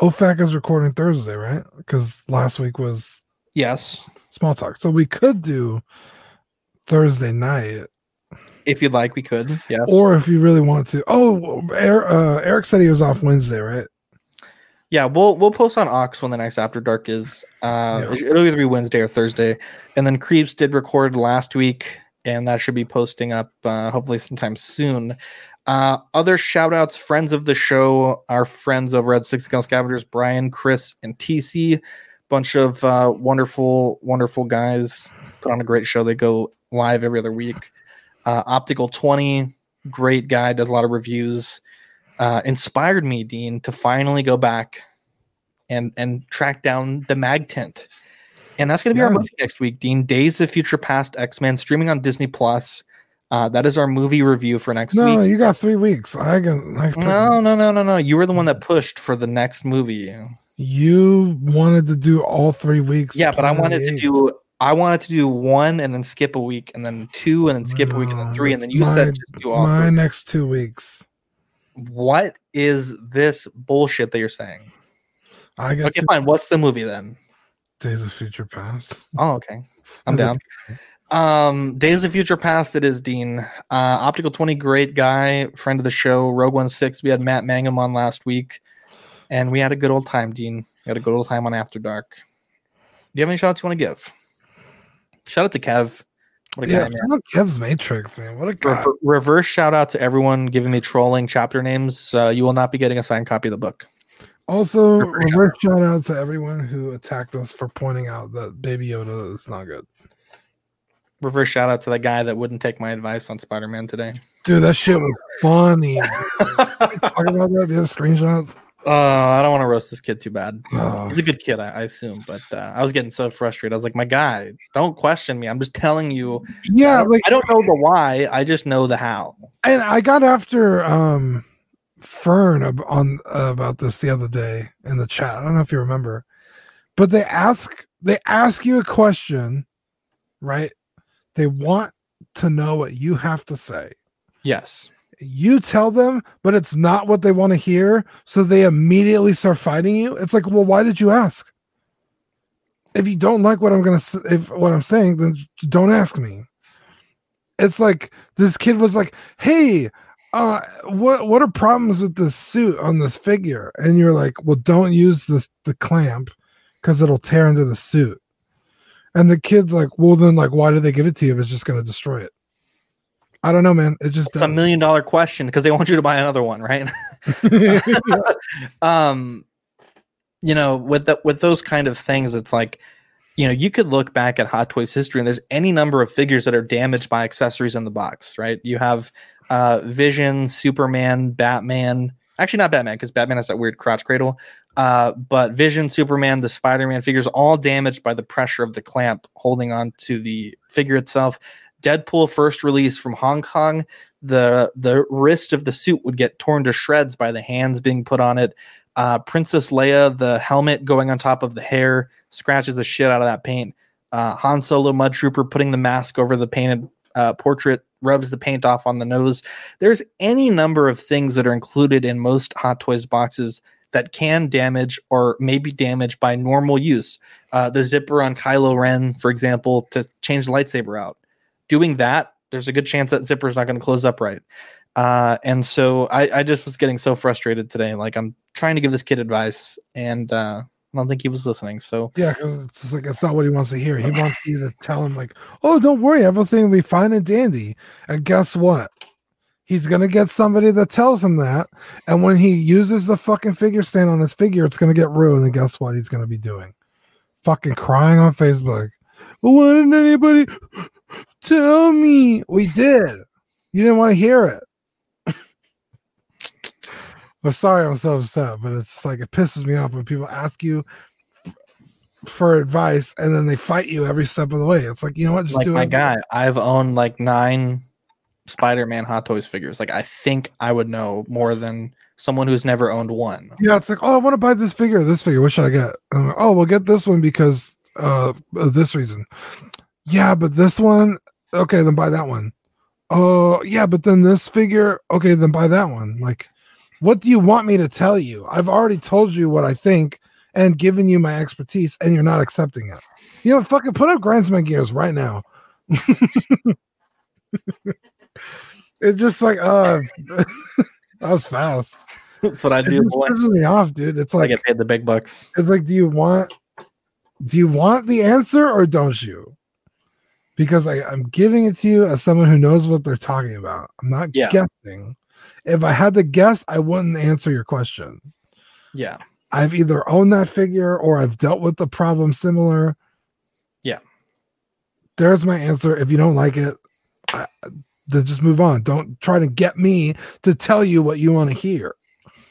OFAC is recording Thursday, right? Because last week was Yes, small talk. So we could do Thursday night, if you'd like, we could. Yes, or if you really want to. Oh, Eric, uh, Eric said he was off Wednesday, right? Yeah, we'll we'll post on Ox when the next After Dark is. Uh, Yeah. it- It'll either be Wednesday or Thursday, and then Creeps did record last week, and that should be posting up uh, hopefully sometime soon. Uh, other shout outs, friends of the show, our friends over at Six Gun Scavengers, Brian, Chris, and TC. Bunch of uh, wonderful, wonderful guys put on a great show. They go live every other week. Uh, Optical 20, great guy, does a lot of reviews. Uh, inspired me, Dean, to finally go back and and track down the Mag Tent. And that's going to be our movie next week, Dean. Days of Future Past X Men streaming on Disney Plus. Uh, that is our movie review for next No, week. No, you got three weeks. I can. I can No, no, no, no, no. You were the one that pushed for the next movie. You wanted to do all three weeks. Yeah, but I wanted to do I wanted to do one and then skip a week and then two and then skip a week and then three and then you said just do all my three. next two weeks. What is this bullshit that you're saying? I got Okay, two fine. What's the movie then? Days of Future Past. <laughs> Oh, okay. I'm down. Um, Days of Future Past. It is Dean. Uh, Optical Twenty, great guy, friend of the show. Rogue One Six. We had Matt Mangum on last week, and we had a good old time. Dean, we had a good old time on After Dark. Do you have any shout outs you want to give? Shout out to Kev. What a Yeah, guy, man. look, Kev's Matrix, man. What a guy. Rever- reverse shout out to everyone giving me trolling chapter names. Uh, you will not be getting a signed copy of the book. Also, Reverse reverse shout out to everyone who attacked us for pointing out that Baby Yoda is not good. Reverse shout out to that guy that wouldn't take my advice on Spider Man today. Dude, that shit was funny. <laughs> Talk about that. The other screenshots. Uh, I don't want to roast this kid too bad. Oh. He's a good kid, I, I assume, but uh, I was getting so frustrated. I was like, "My guy, don't question me. I'm just telling you. Yeah, I don't, like I don't know the why. I just know the how." and I got after um Fern on uh, about this the other day in the chat. I don't know if you remember, but they ask they ask you a question, right? They want to know what you have to say. Yes. You tell them, but it's not what they want to hear, so they immediately start fighting you. It's like, well, why did you ask? If you don't like what I'm gonna, if what I'm saying, then don't ask me. It's like this kid was like, "Hey, uh, what what are problems with this suit on this figure?" And you're like, "Well, don't use this the clamp because it'll tear into the suit." And the kid's like, "Well, then, like, why did they give it to you if it's just gonna destroy it?" I don't know, man. It just It's a million dollar question because they want you to buy another one, right? <laughs> <laughs> um you know with the, with those kind of things it's like you know you could look back at hot toys history and there's any number of figures that are damaged by accessories in the box right you have uh vision superman batman actually not batman because batman has that weird crotch cradle uh but vision superman the spider-man figures all damaged by the pressure of the clamp holding on to the figure itself deadpool first release from hong kong the the wrist of the suit would get torn to shreds by the hands being put on it. Uh, Princess Leia, the helmet going on top of the hair, scratches the shit out of that paint. Uh, Han Solo Mud Trooper putting the mask over the painted uh, portrait, rubs the paint off on the nose. There's any number of things that are included in most Hot Toys boxes that can damage or may be damaged by normal use. Uh, the zipper on Kylo Ren, for example, to change the lightsaber out. Doing that there's a good chance that zipper is not going to close up right. Uh, and so I, I just was getting so frustrated today. Like I'm trying to give this kid advice, and uh, I don't think he was listening. So Yeah, it's like it's not what he wants to hear. He wants you to tell him like, "Oh, don't worry, everything will be fine and dandy." And guess what? He's gonna get somebody that tells him that, and when he uses the fucking figure stand on his figure, it's gonna get ruined. And guess what? He's gonna be doing fucking crying on Facebook. Why didn't anybody tell me? We did. You didn't want to hear it. I'm sorry, I'm so upset, but it's like it pisses me off when people ask you for advice and then they fight you every step of the way. It's like you know what, just like do my it. guy, I've owned like nine Spider-Man Hot Toys figures. Like I think I would know more than someone who's never owned one. Yeah, it's like oh, I want to buy this figure, this figure. What should I get? Like, oh, we'll get this one because uh, of this reason. Yeah, but this one, okay, then buy that one. Oh, yeah, but then this figure, okay, then buy that one. Like, what do you want me to tell you? I've already told you what I think and given you my expertise, and you're not accepting it. You know, fucking put up Grindsman gears right now. <laughs> it's just like, uh, <laughs> that was fast. That's what I It do. Boy. pisses me off, dude. It's like I get paid the big bucks. it's like, do you want do you want the answer or don't you? Because I, I'm giving it to you as someone who knows what they're talking about. I'm not Yeah. guessing. If I had to guess, I wouldn't answer your question. Yeah. I've either owned that figure or I've dealt with the problem similar. Yeah. There's my answer. If you don't like it, I, then just move on. Don't try to get me to tell you what you want to hear.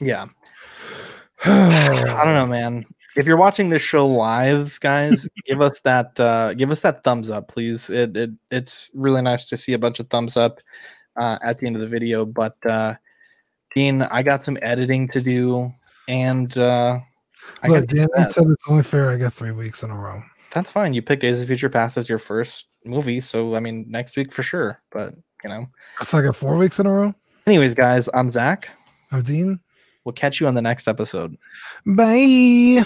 Yeah. <sighs> I don't know, man. If you're watching this show live, guys, <laughs> give us that uh give us that thumbs up, please. It, it it's really nice to see a bunch of thumbs up uh at the end of the video. But uh Dean, I got some editing to do and uh I Look, Dan said it's only fair I get three weeks in a row. that's fine. You picked Days of Future Past as your first movie, so I mean next week for sure. But you know. It's like a four weeks in a row. Anyways, guys, I'm Zach. I'm Dean. We'll catch you on the next episode. Bye.